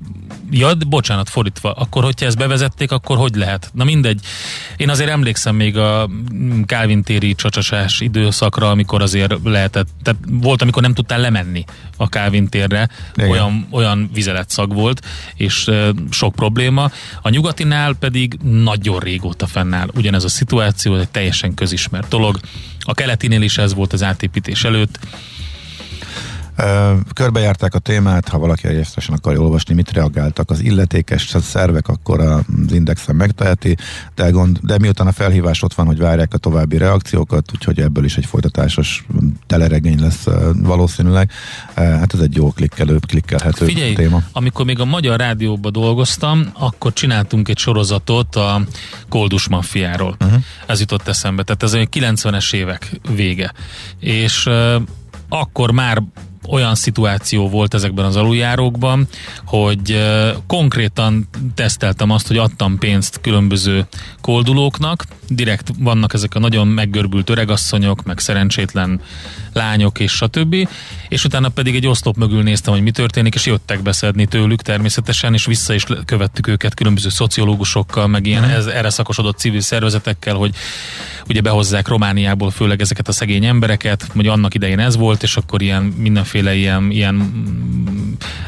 ja, bocsánat, fordítva, akkor hogyha ezt bevezették, akkor hogy lehet? Na mindegy. Én azért emlékszem még a Calvin téri csacsasás időszakra, amikor azért lehetett, tehát volt, amikor nem tudtál lemenni a Calvin térre, olyan, olyan vizeletszag volt, és uh, sok probléma. A nyugatinál pedig nagyon régóta fennáll ugyanez a szituáció, egy teljesen közismert dolog. A keletinél is ez volt az átépítés előtt Körbejárták a témát, ha valaki részletesen akarja olvasni, mit reagáltak az illetékes szervek, akkor az Indexen megteheti, de, gond, de miután a felhívás ott van, hogy várják a további reakciókat, úgyhogy ebből is egy folytatásos teleregény lesz valószínűleg. Hát ez egy jó klikkelő, klikkelhető Figyelj, téma. amikor még a Magyar Rádióban dolgoztam, akkor csináltunk egy sorozatot a Koldus Maffiáról. Uh-huh. Ez jutott eszembe. Tehát ez egy 90-es évek vége. És akkor már olyan szituáció volt ezekben az aluljárókban, hogy konkrétan teszteltem azt, hogy adtam pénzt különböző koldulóknak, direkt vannak ezek a nagyon meggörbült öregasszonyok, meg szerencsétlen lányok és stb. És utána pedig egy oszlop mögül néztem, hogy mi történik, és jöttek beszedni tőlük természetesen, és vissza is követtük őket különböző szociológusokkal, meg ilyen ez, erre szakosodott civil szervezetekkel, hogy ugye behozzák Romániából főleg ezeket a szegény embereket, hogy annak idején ez volt, és akkor ilyen mindenféle ilyen, ilyen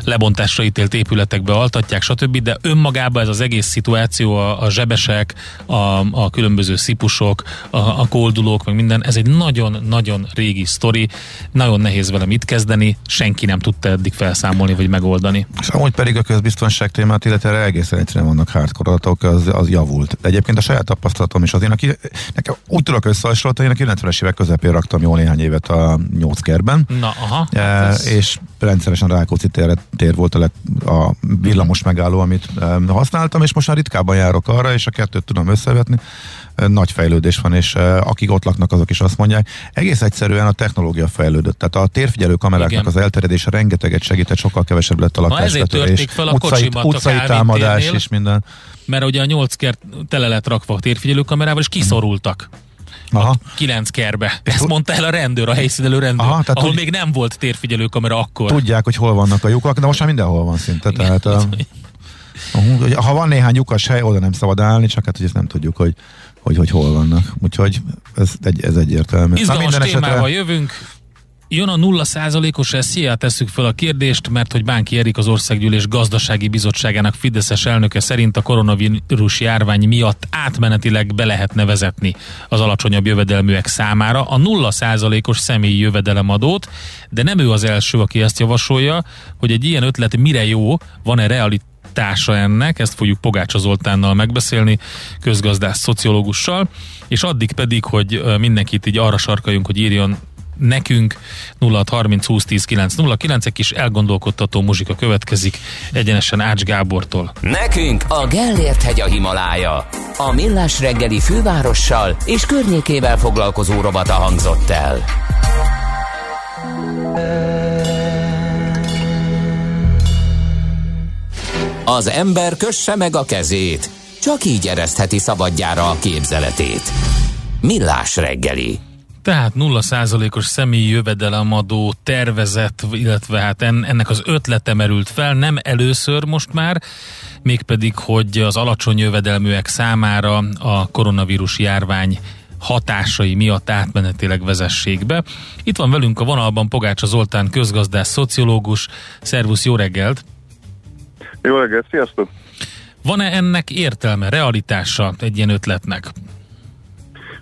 lebontásra ítélt épületekbe altatják, stb. De önmagában ez az egész szituáció, a, a zsebesek, a, a különböző szipusok, a, a koldulók, meg minden, ez egy nagyon-nagyon régi sztori, nagyon nehéz vele mit kezdeni, senki nem tudta eddig felszámolni vagy megoldani. És amúgy pedig a közbiztonság témát, illetve egészen egyszerűen vannak hardcore adatok, az, az javult. De egyébként a saját tapasztalatom is az én, aki, nekem úgy tudok összehasonlítani, én a 90-es évek közepén raktam jó néhány évet a nyolckerben. Na, aha. E, És rendszeresen Rákóczi tér, tér volt a, a villamos megálló, amit használtam, és most már ritkábban járok arra, és a kettőt tudom összevetni nagy fejlődés van, és akik ott laknak, azok is azt mondják. Egész egyszerűen a technológia fejlődött. Tehát a térfigyelő kameráknak Igen. az elterjedése rengeteget segített, sokkal kevesebb lett a lakásvetülés. fel a utcai, utcai támadás és minden. Mert ugye a nyolc kert tele lett rakva a térfigyelő kamerával, és kiszorultak. Aha. kilenc kerbe. Ezt mondta el a rendőr, a helyszínelő rendőr, Aha, tehát ahol még nem volt térfigyelő kamera akkor. Tudják, hogy hol vannak a lyukak, de most már mindenhol van szinte. Tehát, a, ha van néhány lyukas hely, oda nem szabad állni, csak hát hogy ezt nem tudjuk, hogy hogy, hogy hol vannak. Úgyhogy ez, egy, ez egyértelmű. Izgalmas Na, témával esetre... jövünk. Jön a 0%-os eszélyát tesszük fel a kérdést, mert hogy Bánki Erik az Országgyűlés Gazdasági Bizottságának Fideszes elnöke szerint a koronavírus járvány miatt átmenetileg be lehetne vezetni az alacsonyabb jövedelműek számára. A 0%-os személyi jövedelemadót, de nem ő az első, aki ezt javasolja, hogy egy ilyen ötlet mire jó, van-e realitás társa ennek, ezt fogjuk Pogácsa Zoltánnal megbeszélni, közgazdász szociológussal, és addig pedig, hogy mindenkit így arra sarkaljunk, hogy írjon nekünk 0630 20 10 909 egy kis elgondolkodtató muzsika következik egyenesen Ács Gábortól. Nekünk a Gellért hegy a Himalája. A Millás reggeli fővárossal és környékével foglalkozó robata hangzott el. Az ember kösse meg a kezét, csak így eresztheti szabadjára a képzeletét. Millás reggeli. Tehát 0%-os személyi jövedelemadó tervezett, illetve hát ennek az ötlete merült fel, nem először most már, mégpedig, hogy az alacsony jövedelműek számára a koronavírus járvány hatásai miatt átmenetileg vezessék be. Itt van velünk a vonalban Pogácsa Zoltán közgazdás, szociológus. Szervusz, jó reggelt! Jó reggelt, sziasztok! Van-e ennek értelme, realitása egy ilyen ötletnek?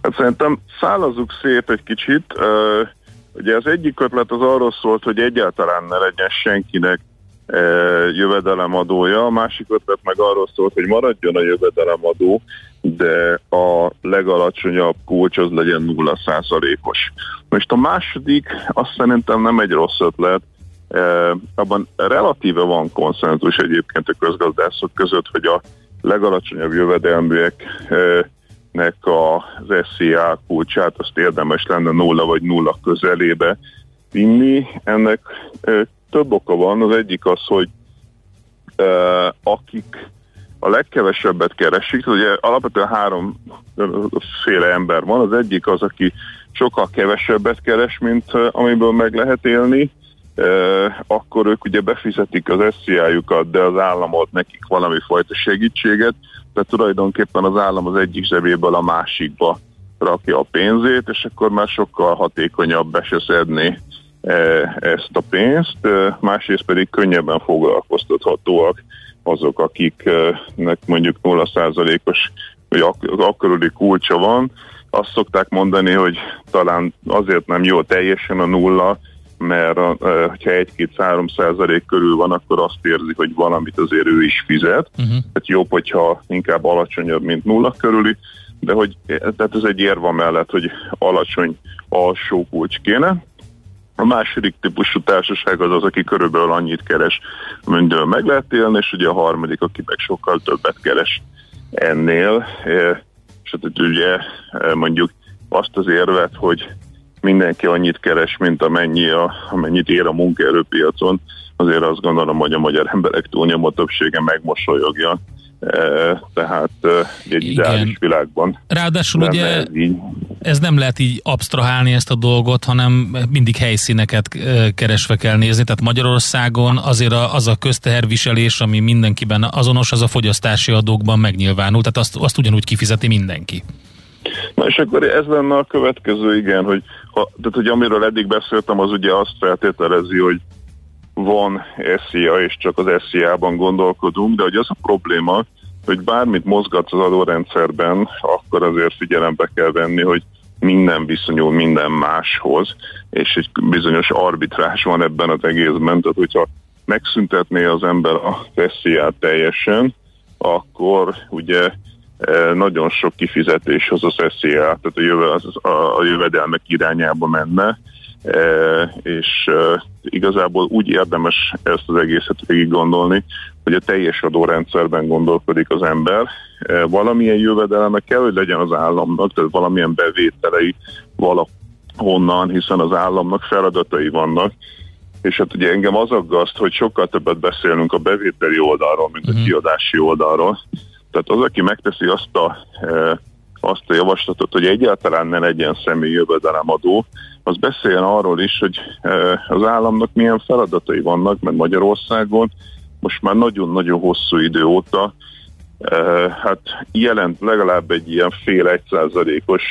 Hát szerintem szállazzuk szét egy kicsit. Ugye az egyik ötlet az arról szólt, hogy egyáltalán ne legyen senkinek jövedelemadója, a másik ötlet meg arról szólt, hogy maradjon a jövedelemadó, de a legalacsonyabb kulcs az legyen 0 os Most a második azt szerintem nem egy rossz ötlet, abban relatíve van konszenzus egyébként a közgazdászok között, hogy a legalacsonyabb jövedelműeknek az SZIA kulcsát azt érdemes lenne nulla vagy nulla közelébe vinni. Ennek több oka van. Az egyik az, hogy akik a legkevesebbet keresik, ugye alapvetően háromféle ember van. Az egyik az, aki sokkal kevesebbet keres, mint amiből meg lehet élni akkor ők ugye befizetik az SZIA-jukat, de az állam ad nekik valami fajta segítséget, tehát tulajdonképpen az állam az egyik zsebéből a másikba rakja a pénzét, és akkor már sokkal hatékonyabb beseszedni ezt a pénzt, másrészt pedig könnyebben foglalkoztathatóak azok, akiknek mondjuk 0%-os vagy ak- akkori kulcsa van. Azt szokták mondani, hogy talán azért nem jó teljesen a nulla, mert a, ha 1-2-3 százalék körül van, akkor azt érzi, hogy valamit azért ő is fizet. Uh-huh. Tehát jobb, hogyha inkább alacsonyabb, mint nulla körüli, de hogy tehát ez egy érva mellett, hogy alacsony alsó kulcs kéne. A második típusú társaság az az, aki körülbelül annyit keres, amintől meg lehet élni, és ugye a harmadik, aki meg sokkal többet keres ennél. És hát ugye mondjuk azt az érvet, hogy mindenki annyit keres, mint amennyi a, amennyit ér a munkaerőpiacon, azért azt gondolom, hogy a magyar emberek túlnyomó többsége megmosolyogja. E, tehát e, egy Igen. ideális világban. Ráadásul ugye ez, így. ez nem lehet így absztrahálni ezt a dolgot, hanem mindig helyszíneket e, keresve kell nézni. Tehát Magyarországon azért az a közteherviselés, ami mindenkiben azonos, az a fogyasztási adókban megnyilvánul. Tehát azt, azt ugyanúgy kifizeti mindenki. Na és akkor ez lenne a következő, igen, hogy, ha, tehát, hogy amiről eddig beszéltem, az ugye azt feltételezi, hogy van SZIA, és csak az SZIA-ban gondolkodunk, de hogy az a probléma, hogy bármit mozgatsz az adórendszerben, akkor azért figyelembe kell venni, hogy minden viszonyul minden máshoz, és egy bizonyos arbitrás van ebben az egészben, tehát hogyha megszüntetné az ember a SZIA teljesen, akkor ugye nagyon sok kifizetés az SZIA, tehát a, jöve, az, a, a jövedelmek irányába menne, és igazából úgy érdemes ezt az egészet végig gondolni, hogy a teljes adórendszerben gondolkodik az ember. Valamilyen jövedelme kell, hogy legyen az államnak, tehát valamilyen bevételei valahonnan, hiszen az államnak feladatai vannak, és hát ugye engem az aggaszt, hogy sokkal többet beszélünk a bevételi oldalról, mint a mhm. kiadási oldalról, tehát az, aki megteszi azt a, e, azt a javaslatot, hogy egyáltalán ne legyen személy jövedelemadó, az beszéljen arról is, hogy e, az államnak milyen feladatai vannak, mert Magyarországon most már nagyon-nagyon hosszú idő óta e, hát jelent legalább egy ilyen fél egy százalékos,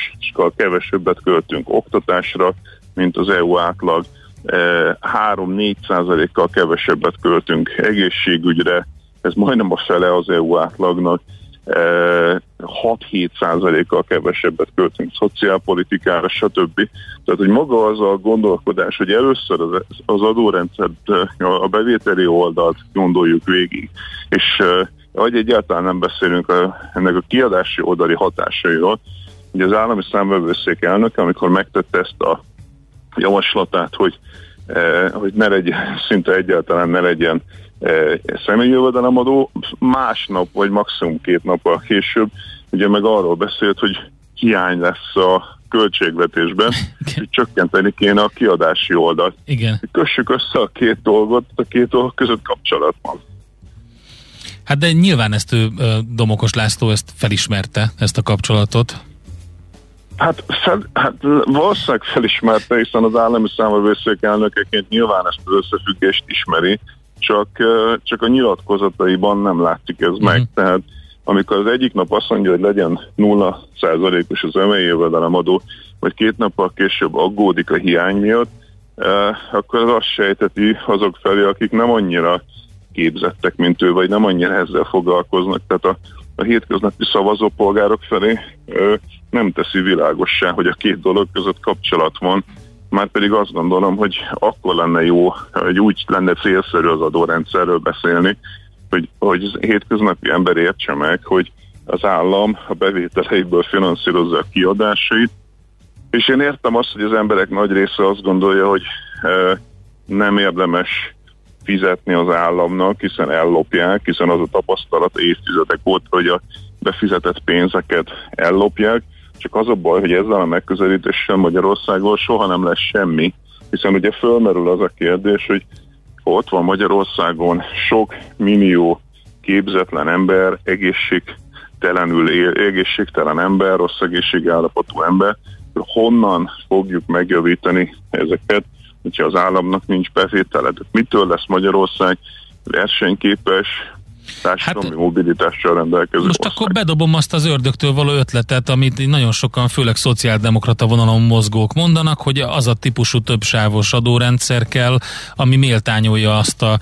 kevesebbet költünk oktatásra, mint az EU átlag, 3-4 százalékkal kevesebbet költünk egészségügyre, ez majdnem a fele az EU átlagnak, 6-7 százalékkal kevesebbet költünk szociálpolitikára, stb. Tehát, hogy maga az a gondolkodás, hogy először az, az adórendszert, a bevételi oldalt gondoljuk végig, és hogy egyáltalán nem beszélünk a, ennek a kiadási oldali hatásairól, hogy az állami számvevőszék elnöke, amikor megtette ezt a javaslatát, hogy, hogy ne legyen, szinte egyáltalán ne legyen személyi jövedelemadó, másnap vagy maximum két nappal később ugye meg arról beszélt, hogy hiány lesz a költségvetésben, hogy csökkenteni kéne a kiadási oldalt. Igen. Kössük össze a két dolgot, a két dolog között kapcsolat van. Hát de nyilván ezt ő, Domokos László ezt felismerte, ezt a kapcsolatot. Hát, fel, hát valószínűleg felismerte, hiszen az állami számövőszék elnökeként nyilván ezt az összefüggést ismeri, csak, csak a nyilatkozataiban nem látszik ez uh-huh. meg. Mhm. Tehát amikor az egyik nap azt mondja, hogy legyen 0%-os az emeljövedelemadó, vagy két nappal később aggódik a hiány miatt, akkor az azt sejteti azok felé, akik nem annyira képzettek, mint ő, vagy nem annyira ezzel foglalkoznak. Tehát a, a hétköznapi szavazópolgárok felé ö, nem teszi világossá, hogy a két dolog között kapcsolat van, már pedig azt gondolom, hogy akkor lenne jó, hogy úgy lenne célszerű az adórendszerről beszélni, hogy, hogy az hétköznapi ember értse meg, hogy az állam a bevételeiből finanszírozza a kiadásait, és én értem azt, hogy az emberek nagy része azt gondolja, hogy e, nem érdemes fizetni az államnak, hiszen ellopják, hiszen az a tapasztalat évtizedek volt, hogy a befizetett pénzeket ellopják, csak az a baj, hogy ezzel a megközelítéssel Magyarországon soha nem lesz semmi, hiszen ugye fölmerül az a kérdés, hogy ott van Magyarországon sok millió képzetlen ember, egészségtelenül él, egészségtelen ember, rossz egészségállapotú ember, honnan fogjuk megjavítani ezeket, hogyha az államnak nincs bevétele. Mitől lesz Magyarország versenyképes, társadalmi hát, mobilitással rendelkező Most ország. akkor bedobom azt az ördögtől való ötletet, amit nagyon sokan, főleg szociáldemokrata vonalon mozgók mondanak, hogy az a típusú többsávos adórendszer kell, ami méltányolja azt, a,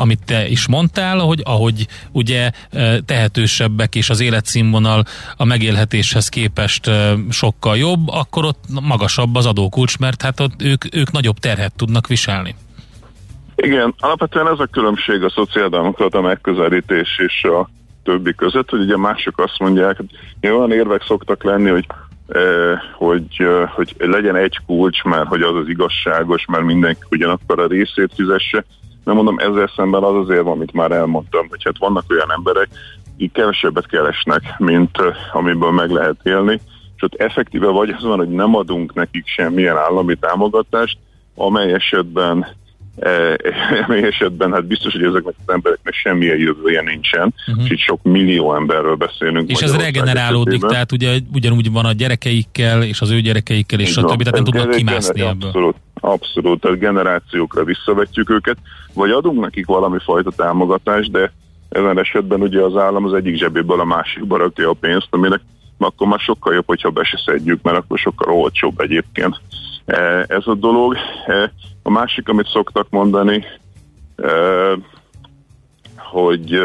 amit te is mondtál, hogy ahogy ugye eh, tehetősebbek és az életszínvonal a megélhetéshez képest sokkal jobb, akkor ott magasabb az adókulcs, mert hát ott ők, ők nagyobb terhet tudnak viselni. Igen, alapvetően ez a különbség a szociáldemokrata megközelítés és a többi között, hogy ugye mások azt mondják, hogy olyan érvek szoktak lenni, hogy eh, hogy, eh, hogy legyen egy kulcs, mert hogy az az igazságos, mert mindenki ugyanakkor a részét fizesse. Nem mondom, ezzel szemben az azért, amit már elmondtam, hogy hát vannak olyan emberek, akik kevesebbet keresnek, mint eh, amiből meg lehet élni, és ott effektíve vagy az van, hogy nem adunk nekik semmilyen állami támogatást, amely esetben amely *laughs* esetben hát biztos, hogy ezeknek az embereknek semmilyen jövője nincsen, uh-huh. és itt sok millió emberről beszélünk. És ez regenerálódik, esetében. tehát ugye ugyanúgy van a gyerekeikkel, és az ő gyerekeikkel, és stb. Tehát nem tudnak kimászni ebből. Abszolút, abszolút, tehát generációkra visszavetjük őket, vagy adunk nekik valami fajta támogatást, de ezen esetben ugye az állam az egyik zsebéből a másikba rakja a pénzt, aminek akkor már sokkal jobb, hogyha be se szedjük, mert akkor sokkal olcsóbb egyébként ez a dolog. A másik, amit szoktak mondani, hogy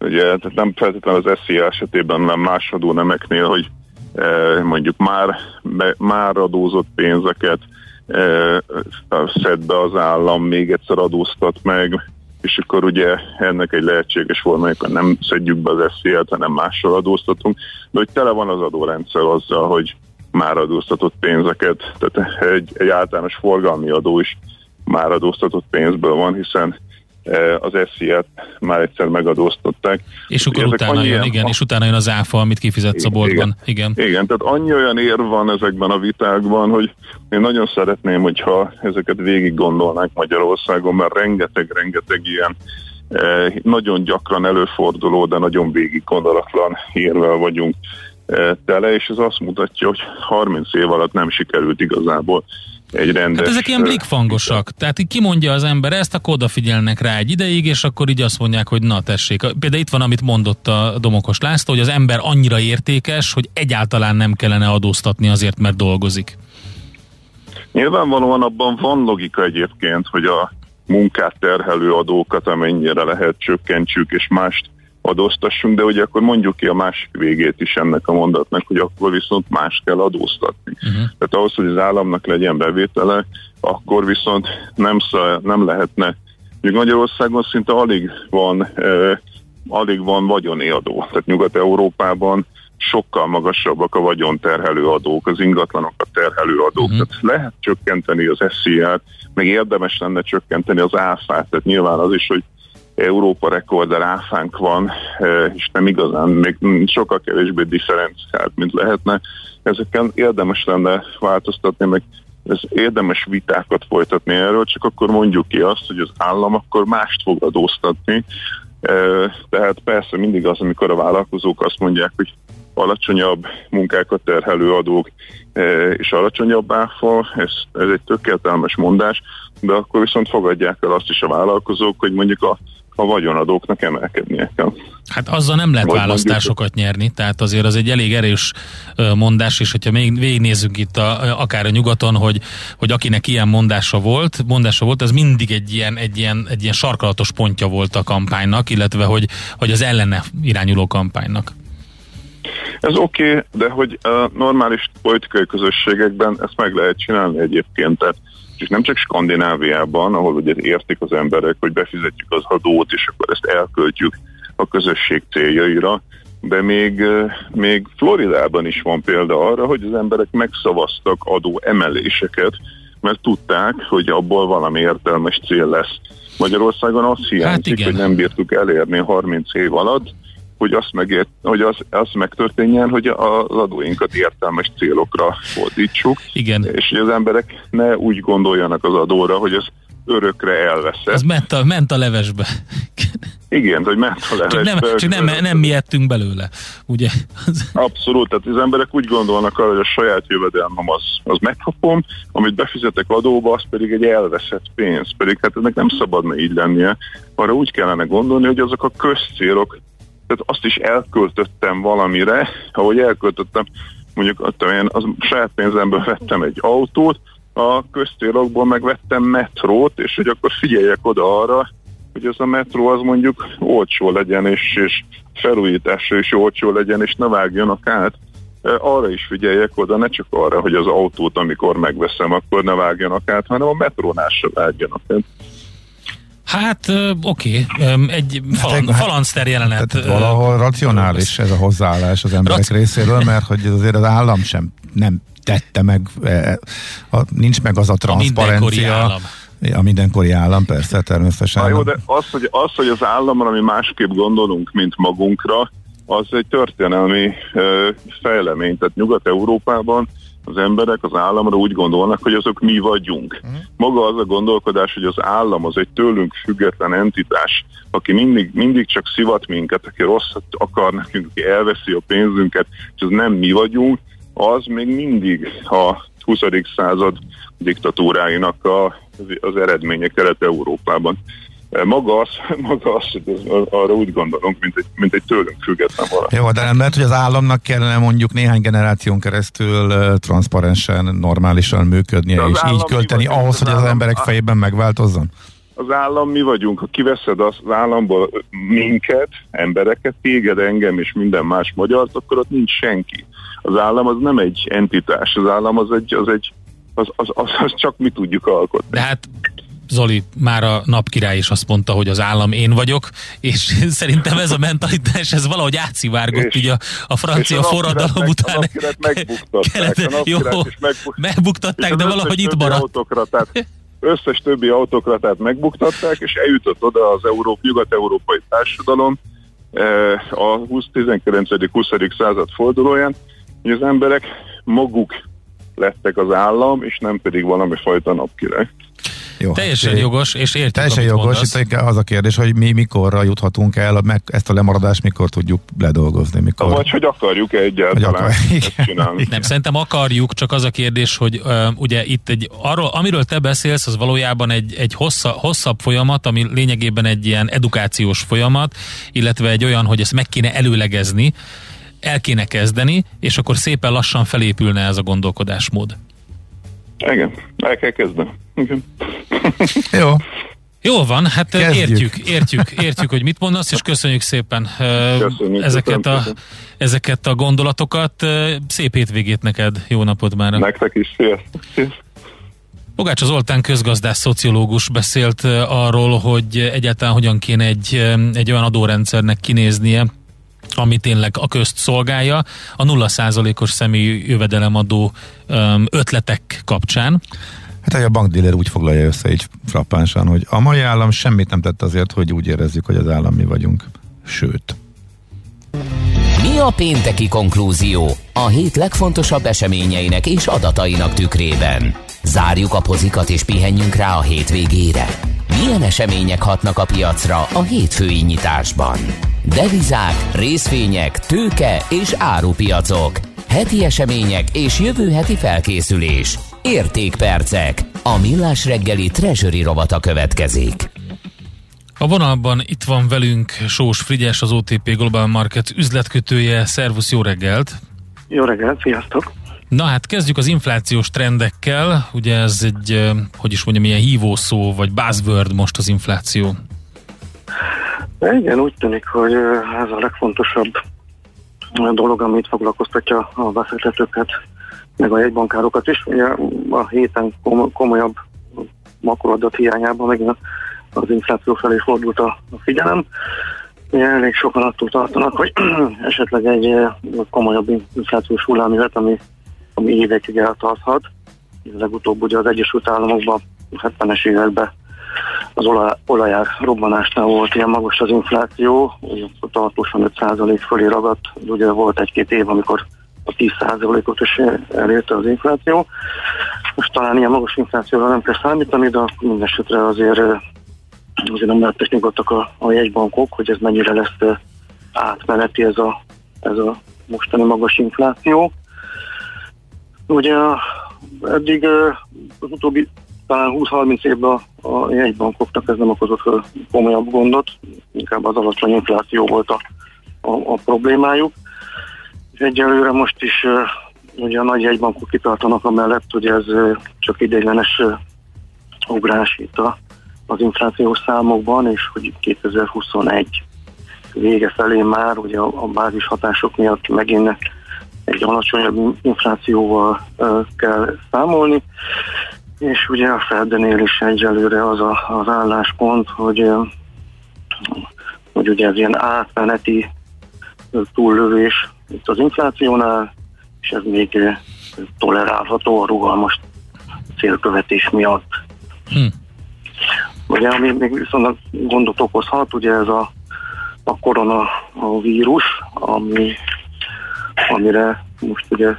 ugye tehát nem feltétlenül az SZIA esetében, nem más adónemeknél, hogy mondjuk már, már adózott pénzeket szed be az állam, még egyszer adóztat meg, és akkor ugye ennek egy lehetséges formája, hogy nem szedjük be az SZIA-t, hanem mással adóztatunk, de hogy tele van az adórendszer azzal, hogy már adóztatott pénzeket, tehát egy, egy általános forgalmi adó is már adóztatott pénzből van, hiszen e, az SZI-et már egyszer megadóztatták. És akkor utána jön, igen, és utána jön az áfa, amit kifizetsz a boltban. Igen. igen. igen, tehát annyi olyan ér van ezekben a vitákban, hogy én nagyon szeretném, hogyha ezeket végig gondolnánk Magyarországon, mert rengeteg-rengeteg ilyen eh, nagyon gyakran előforduló, de nagyon végig gondolatlan érvel vagyunk tele, és ez azt mutatja, hogy 30 év alatt nem sikerült igazából egy rendes... Hát ezek ilyen blikfangosak, tehát így kimondja az ember ezt, akkor odafigyelnek rá egy ideig, és akkor így azt mondják, hogy na tessék. Például itt van, amit mondott a Domokos László, hogy az ember annyira értékes, hogy egyáltalán nem kellene adóztatni azért, mert dolgozik. Nyilvánvalóan abban van logika egyébként, hogy a munkát terhelő adókat amennyire lehet csökkentsük, és mást adóztassunk, de ugye akkor mondjuk ki a másik végét is ennek a mondatnak, hogy akkor viszont más kell adóztatni. Uh-huh. Tehát ahhoz, hogy az államnak legyen bevétele, akkor viszont nem, nem lehetne, még Magyarországon szinte alig van, eh, alig van vagyoni adó. Tehát Nyugat-Európában sokkal magasabbak a vagyonterhelő adók, az ingatlanokat terhelő adók. Uh-huh. Tehát lehet csökkenteni az SZIA-t, meg érdemes lenne csökkenteni az áfát. Tehát nyilván az is, hogy Európa rekorder áfánk van, e, és nem igazán, még sokkal kevésbé differenciált, mint lehetne. Ezeken érdemes lenne változtatni, meg ez érdemes vitákat folytatni erről, csak akkor mondjuk ki azt, hogy az állam akkor mást fog adóztatni. E, tehát persze mindig az, amikor a vállalkozók azt mondják, hogy alacsonyabb munkákat terhelő adók e, és alacsonyabb áfa, ez, ez egy tökéletes mondás, de akkor viszont fogadják el azt is a vállalkozók, hogy mondjuk a a vagyonadóknak emelkednie kell. Hát azzal nem lehet Vagy választásokat mondjuk, nyerni, tehát azért az egy elég erős mondás, és hogyha még végignézzük itt a, akár a nyugaton, hogy, hogy akinek ilyen mondása volt, mondása volt, az mindig egy ilyen, egy ilyen, egy ilyen sarkalatos pontja volt a kampánynak, illetve hogy, hogy az ellene irányuló kampánynak. Ez oké, okay, de hogy a normális politikai közösségekben ezt meg lehet csinálni egyébként, tehát és nem csak Skandináviában, ahol ugye értik az emberek, hogy befizetjük az adót, és akkor ezt elköltjük a közösség céljaira, de még, még Floridában is van példa arra, hogy az emberek megszavaztak adó emeléseket, mert tudták, hogy abból valami értelmes cél lesz. Magyarországon azt hiányzik, hát hogy nem bírtuk elérni 30 év alatt, hogy azt, megért, hogy az, az megtörténjen, hogy az adóinkat értelmes célokra fordítsuk. Igen. És hogy az emberek ne úgy gondoljanak az adóra, hogy ez örökre elveszett. Ez ment a, ment a levesbe. *laughs* Igen, hogy ment a levesbe. Csak nem, csak nem, nem mi ettünk belőle, ugye? Abszolút, tehát az emberek úgy gondolnak arra, hogy a saját jövedelmem az, az megkapom, amit befizetek adóba, az pedig egy elveszett pénz. Pedig hát ennek nem szabadna így lennie. Arra úgy kellene gondolni, hogy azok a közcélok, tehát azt is elköltöttem valamire, ahogy elköltöttem, mondjuk én az saját pénzemből vettem egy autót, a közcélokból megvettem metrót, és hogy akkor figyeljek oda arra, hogy ez a metró az mondjuk olcsó legyen, és, és felújításra is olcsó legyen, és ne vágjanak át. Arra is figyeljek oda, ne csak arra, hogy az autót, amikor megveszem, akkor ne vágjanak át, hanem a metrónál se vágjanak át. Hát oké, okay. egy falan, hát, falanszter jelenet. Tehát valahol racionális ez a hozzáállás az emberek Raci- részéről, mert hogy azért az állam sem nem tette meg, e, a, nincs meg az a transzparencia. A a mindenkori állam, persze, természetesen. Na jó, de az hogy, az, hogy az államra mi másképp gondolunk, mint magunkra, az egy történelmi fejlemény. Tehát Nyugat-Európában az emberek az államra úgy gondolnak, hogy azok mi vagyunk. Uh-huh. Maga az a gondolkodás, hogy az állam az egy tőlünk független entitás, aki mindig, mindig csak szivat minket, aki rosszat akar nekünk, aki elveszi a pénzünket, és az nem mi vagyunk, az még mindig a 20. század diktatúráinak a, az eredménye Kelet-Európában. Maga az, *laughs* maga az hogy arra úgy gondolunk, mint egy, mint egy tőlünk független valami. Jó, de nem lehet, hogy az államnak kellene mondjuk néhány generáción keresztül uh, transzparensen, normálisan működnie, és így költeni ahhoz, hogy az emberek fejében megváltozzon? Az állam mi vagyunk, ha kiveszed az államból minket, embereket, téged, engem és minden más magyart, akkor ott nincs senki. Az állam az nem egy entitás, az állam az egy, az egy az, az, az, az csak mi tudjuk alkotni. De hát Zoli, már a napkirály is azt mondta, hogy az állam én vagyok, és *laughs* szerintem ez a mentalitás, ez valahogy átszivárgott és, így a, a francia a forradalom után. A megbuktatták. a jó, megbuk, megbuktatták, de valahogy itt maradt. Autokratát, összes többi autokratát megbuktatták, és eljutott oda az Európ, nyugat-európai társadalom eh, a 19.-20. század fordulóján, hogy az emberek maguk lettek az állam, és nem pedig valami fajta napkirály. Jó, teljesen hát, jogos, és értjük, Teljesen jogos, mondasz. itt az a kérdés, hogy mi mikorra juthatunk el, meg ezt a lemaradást mikor tudjuk ledolgozni. Mikor... Vagy hogy akarjuk-e egyáltalán akar... csinálni. Nem, szerintem akarjuk, csak az a kérdés, hogy uh, ugye itt egy, arról, amiről te beszélsz, az valójában egy, egy hossza, hosszabb folyamat, ami lényegében egy ilyen edukációs folyamat, illetve egy olyan, hogy ezt meg kéne előlegezni, el kéne kezdeni, és akkor szépen lassan felépülne ez a gondolkodásmód. Igen, el kell kezdeni. Igen. Jó. Jó van, hát Kezdjük. értjük, értjük, értjük, hogy mit mondasz, és köszönjük szépen köszönjük, ezeket, a, ezeket a gondolatokat. Szép hétvégét neked, jó napot már. Nektek is, sziasztok. Pogács Zoltán közgazdász szociológus beszélt arról, hogy egyáltalán hogyan kéne egy, egy olyan adórendszernek kinéznie, ami tényleg a közt szolgálja, a 0%-os személyi jövedelemadó ötletek kapcsán. Hát a bankdíler úgy foglalja össze így frappánsan, hogy a mai állam semmit nem tett azért, hogy úgy érezzük, hogy az állam mi vagyunk. Sőt. Mi a pénteki konklúzió a hét legfontosabb eseményeinek és adatainak tükrében? Zárjuk a pozikat és pihenjünk rá a hétvégére. Milyen események hatnak a piacra a hétfői nyitásban? Devizák, részvények, tőke és árupiacok. Heti események és jövő heti felkészülés. Értékpercek. A millás reggeli treasury rovata következik. A vonalban itt van velünk Sós Frigyes, az OTP Global Market üzletkötője. Szervusz, jó reggelt! Jó reggelt, sziasztok! Na hát kezdjük az inflációs trendekkel. Ugye ez egy, hogy is mondjam, ilyen hívószó, vagy buzzword most az infláció. Igen, úgy tűnik, hogy ez a legfontosabb dolog, amit foglalkoztatja a befektetőket, meg a jegybankárokat is. Ugye a héten komolyabb makroadat hiányában megint az infláció felé fordult a figyelem. Ugye elég sokan attól tartanak, hogy *clears throat* esetleg egy komolyabb inflációs hullámület, ami, ami évekig eltarthat. Legutóbb ugye az Egyesült Államokban 70-es években az olaj, olajár robbanásnál volt ilyen magas az infláció, tartósan 5% fölé ragadt, ugye volt egy-két év, amikor a 10%-ot is elérte az infláció. Most talán ilyen magas inflációra nem kell számítani, de mindesetre azért, azért nem lehettek nyugodtak a, a jegybankok, hogy ez mennyire lesz átmeneti ez a, ez a mostani magas infláció. Ugye eddig az utóbbi talán 20-30 évben a jegybankoknak ez nem okozott komolyabb gondot, inkább az alacsony infláció volt a, a, a problémájuk. És egyelőre most is ugye a nagy jegybankok kitartanak amellett, hogy ez csak ideiglenes ugrás itt a, az inflációs számokban, és hogy 2021 vége felé már ugye a, a bázis hatások miatt megint egy alacsonyabb inflációval kell számolni, és ugye a Fedenél is egyelőre az a, az álláspont, hogy, hogy ugye ez ilyen átmeneti túllövés itt az inflációnál, és ez még tolerálható a rugalmas célkövetés miatt. Hm. Ugye, ami még viszont gondot okozhat, ugye ez a, a koronavírus, ami amire most ugye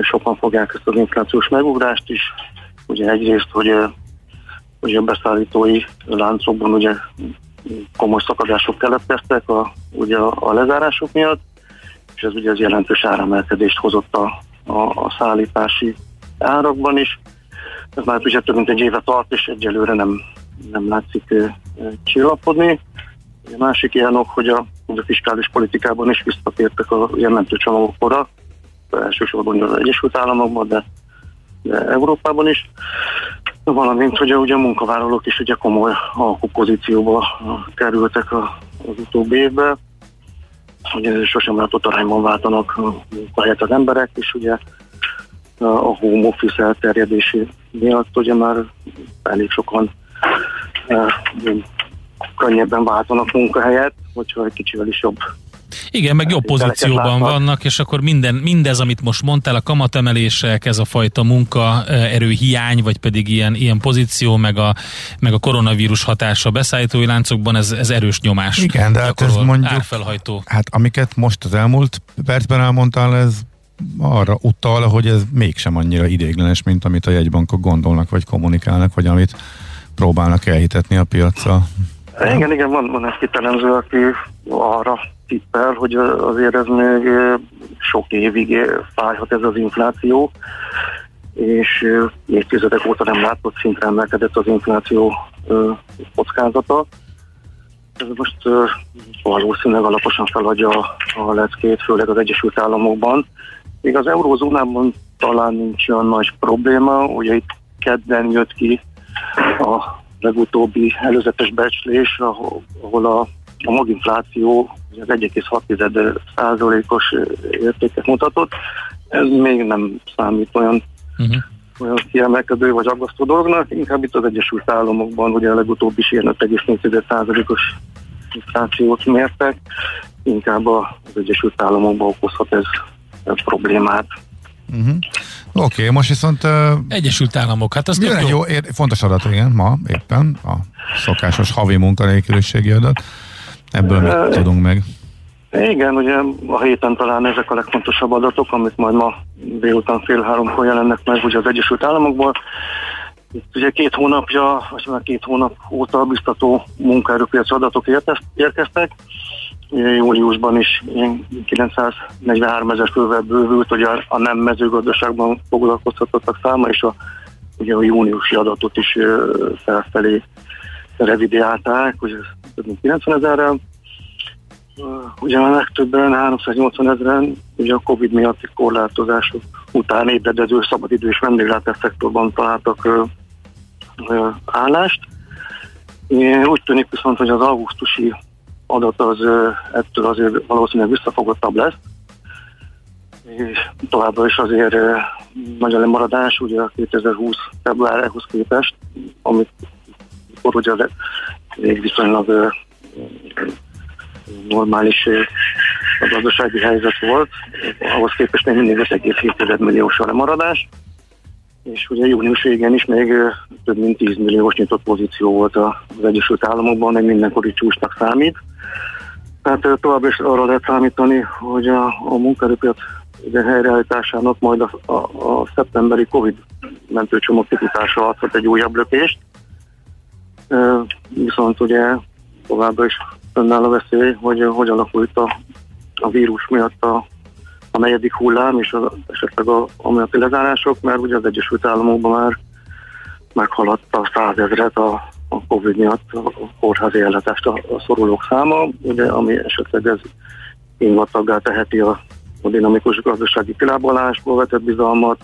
sokan fogják ezt az inflációs megugrást is. Ugye egyrészt, hogy, hogy a beszállítói láncokban ugye komoly szakadások keletkeztek a, ugye a, lezárások miatt, és ez ugye az jelentős áremelkedést hozott a, a, a szállítási árakban is. Ez már ugye több mint egy éve tart, és egyelőre nem, nem látszik csillapodni. A másik ilyen ok, hogy a, a fiskális politikában is visszatértek a jelentő csomagokra, elsősorban az Egyesült Államokban, de, de Európában is. Valamint, hogy ugye a munkavállalók is ugye komoly alkupozícióba kerültek a, az utóbbi évben, hogy sosem látott arányban váltanak munkahelyet az emberek, és ugye a home office elterjedési miatt ugye már elég sokan könnyebben váltanak munkahelyet, hogyha egy kicsivel is jobb igen, meg jobb pozícióban vannak, és akkor minden, mindez, amit most mondtál, a kamatemelések, ez a fajta munkaerő hiány, vagy pedig ilyen, ilyen pozíció, meg a, meg a koronavírus hatása a beszállítói láncokban, ez, ez erős nyomás. Igen, de hát ez mondjuk, árfelhajtó. hát amiket most az elmúlt percben elmondtál, ez arra utal, hogy ez mégsem annyira idéglenes, mint amit a jegybankok gondolnak, vagy kommunikálnak, vagy amit próbálnak elhitetni a piacra. Igen, igen, van, van egy kitelemző, aki arra tippel, hogy azért ez még sok évig fájhat ez az infláció, és évtizedek óta nem látott szintre emelkedett az infláció kockázata. Ez most valószínűleg alaposan feladja a leckét, főleg az Egyesült Államokban. Még az eurózónában talán nincs olyan nagy probléma, ugye itt kedden jött ki a legutóbbi előzetes becslés, ahol a, a maginfláció az 1,6 százalékos értéket mutatott. Ez még nem számít olyan, uh-huh. olyan kiemelkedő vagy aggasztó dolognak, inkább itt az Egyesült Államokban ugye a legutóbb is ilyen 5,4 százalékos inflációt mértek, inkább az Egyesült Államokban okozhat ez, ez problémát. Uh-huh. Oké, okay, most viszont... Uh, Egyesült Államok, hát az jó. jó ér, fontos adat, igen, ma éppen a szokásos havi munkanélküliségi adat. Ebből mit uh, tudunk meg? Igen, ugye a héten talán ezek a legfontosabb adatok, amit majd ma délután fél háromkor jelennek meg ugye az Egyesült Államokból. Itt ugye két hónapja, vagy már két hónap óta biztató munkaerőpiaci adatok érkeztek. Júliusban is 943 ezer fővel bővült, hogy a, nem mezőgazdaságban foglalkoztatottak száma, és a, ugye a júniusi adatot is felfelé revidiálták, hogy több mint 90 ezerrel. Ugye a legtöbben, 380 ezeren, ugye a Covid miatti korlátozások után ébredező szabadidő és vendéglátás szektorban találtak ö, ö, állást. Úgy tűnik viszont, hogy az augusztusi adat az ettől azért valószínűleg visszafogottabb lesz, és továbbra is azért nagy a lemaradás, ugye a 2020 februárjához képest, amit akkor ugye még viszonylag normális a gazdasági helyzet volt, ahhoz képest még mindig 5,7 milliós a lemaradás, és ugye június végén is még több mint 10 milliós nyitott pozíció volt az Egyesült Államokban, egy mindenkori csúcsnak számít. Tehát tovább is arra lehet számítani, hogy a, a munkaerőpiac ugye helyreállításának majd a, a, a szeptemberi Covid mentőcsomag kifutása adhat egy újabb lökést. Viszont ugye továbbra is fönnáll a veszély, hogy hogy alakul itt a, a vírus miatt a, a negyedik hullám és az, esetleg a amiatti lezárások, mert ugye az Egyesült Államokban már meghaladta a százezret a, a Covid miatt a kórházi ellátást a, a szorulók száma, ugye, ami esetleg ez ingataggá teheti a, a dinamikus gazdasági kilábalásból vetett bizalmat,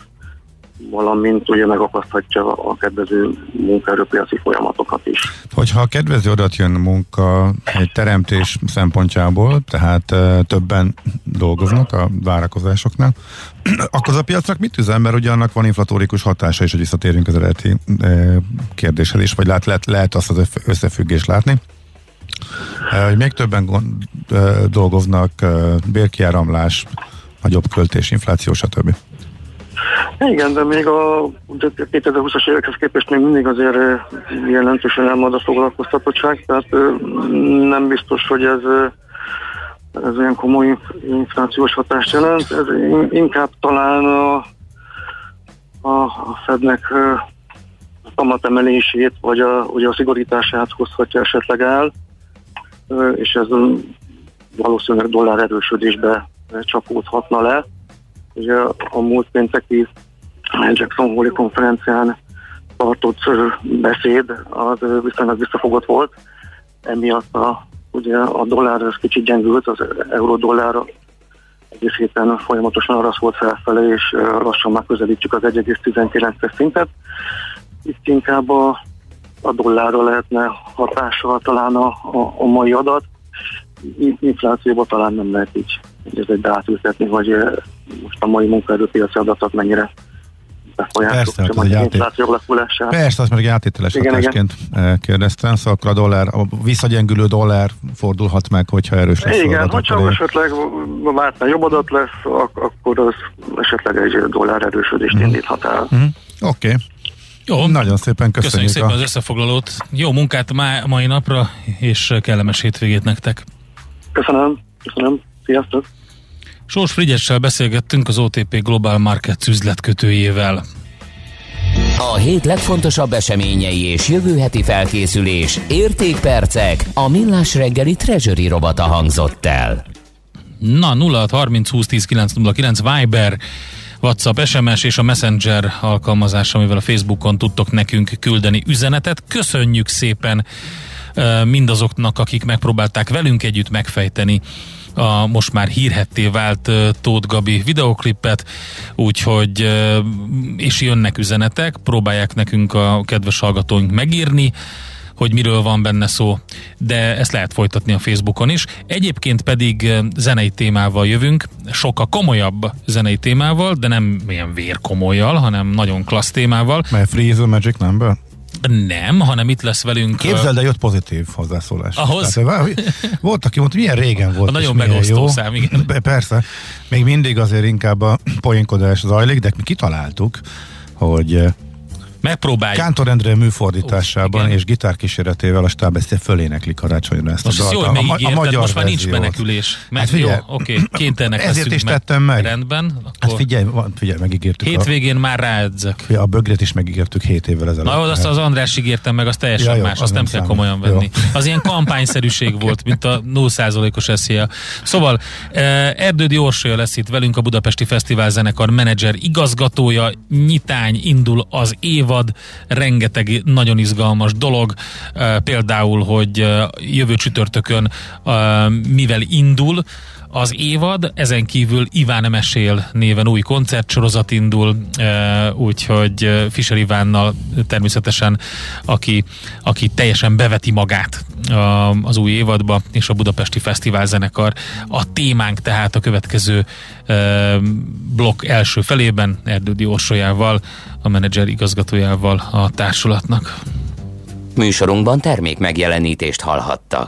valamint ugye megakaszthatja a kedvező munkaerőpiaci folyamatokat is. Hogyha a kedvező adat jön munka egy teremtés szempontjából, tehát többen dolgoznak a várakozásoknál, *clears throat* akkor az a piacnak mit üzen, mert ugye annak van inflatórikus hatása is, hogy visszatérünk az eredeti kérdéshez is, vagy lehet, lehet, lehet azt az összefüggést látni. Hogy még többen dolgoznak, bérkiáramlás, nagyobb költés, infláció, stb. Igen, de még a 2020-as évekhez képest még mindig azért jelentősen elmond a foglalkoztatottság, tehát nem biztos, hogy ez, ez olyan komoly inflációs hatást jelent. Ez inkább talán a, a, Fednek a kamatemelését, vagy a, ugye a szigorítását hozhatja esetleg el, és ez valószínűleg dollár erősödésbe csapódhatna le. Ugye a múlt pénteki Jackson Hole konferencián tartott beszéd az viszonylag visszafogott volt, emiatt a, ugye a dollár az kicsit gyengült, az euró-dollár egész héten folyamatosan arra volt felfelé, és lassan már közelítjük az 1,19-es szintet. Itt inkább a, a dollárra lehetne hatással talán a, a, a mai adat, inflációban talán nem lehet így ez egy átültetni, hogy most a mai munkaerőpiaci adatok mennyire Persze, hát egy átét... Persze, azt meg egy áttételes igen, hatásként igen. Kérdeztem, szóval akkor a dollár, a visszagyengülő dollár fordulhat meg, hogyha erős lesz. Igen, hogyha akkor esetleg vártna jobb adat lesz, akkor az esetleg egy dollár erősödést mm. indíthat el. Mm. Oké. Okay. Jó. Nagyon szépen köszönjük. Köszönjük szépen a... az összefoglalót. Jó munkát má, mai napra, és kellemes hétvégét nektek. Köszönöm. Köszönöm. Sziasztok. Sors Frigyessel beszélgettünk az OTP Global Markets üzletkötőjével. A hét legfontosabb eseményei és jövő heti felkészülés, értékpercek, a millás reggeli treasury robata hangzott el. Na, 0630 20 10 909 Viber, WhatsApp, SMS és a Messenger alkalmazás, amivel a Facebookon tudtok nekünk küldeni üzenetet. Köszönjük szépen mindazoknak, akik megpróbálták velünk együtt megfejteni a most már hírhetté vált Tóth Gabi videoklipet, úgyhogy és jönnek üzenetek, próbálják nekünk a kedves hallgatóink megírni, hogy miről van benne szó, de ezt lehet folytatni a Facebookon is. Egyébként pedig zenei témával jövünk, sokkal komolyabb zenei témával, de nem ilyen vérkomolyal, hanem nagyon klassz témával. Mely Freeze Magic Number? Nem, hanem itt lesz velünk. Képzeld, de jött pozitív hozzászólás. Ahhoz? Tehát, volt, aki mondta, milyen régen volt. A nagyon megosztó jó. szám, igen. Persze. Még mindig azért inkább a poénkodás zajlik, de mi kitaláltuk, hogy Megpróbáljuk. Kántor Endre műfordításában Uf, és gitárkíséretével a stáb ezt fölénekli karácsonyra ezt most a dalt. Jó, a, a, a magyar most már nincs menekülés. Meg, hát figyelj, jó, oké, kénytelenek Ezért is tettem meg. Rendben. Hát akkor hát figyelj, van, figyelj, megígértük. Hétvégén a, már ráedzek. A bögrét is megígértük hét évvel ezelőtt. Na, azt az András ígértem meg, az teljesen ja, jó, más, azt nem, nem kell komolyan venni. Jó. Az ilyen kampányszerűség volt, mint a 0%-os eszélye. Szóval eh, Erdődi Orsolya lesz itt velünk, a Budapesti Fesztivál zenekar menedzser igazgatója, nyitány indul az évad, rengeteg nagyon izgalmas dolog, például, hogy jövő csütörtökön mivel indul, az évad, ezen kívül Iván Mesél néven új koncertsorozat indul, úgyhogy Fischer Ivánnal természetesen, aki, aki teljesen beveti magát az új évadba, és a Budapesti Fesztivál zenekar. A témánk tehát a következő blokk első felében Erdődi Orsolyával, a menedzser igazgatójával a társulatnak. Műsorunkban termék megjelenítést hallhattak.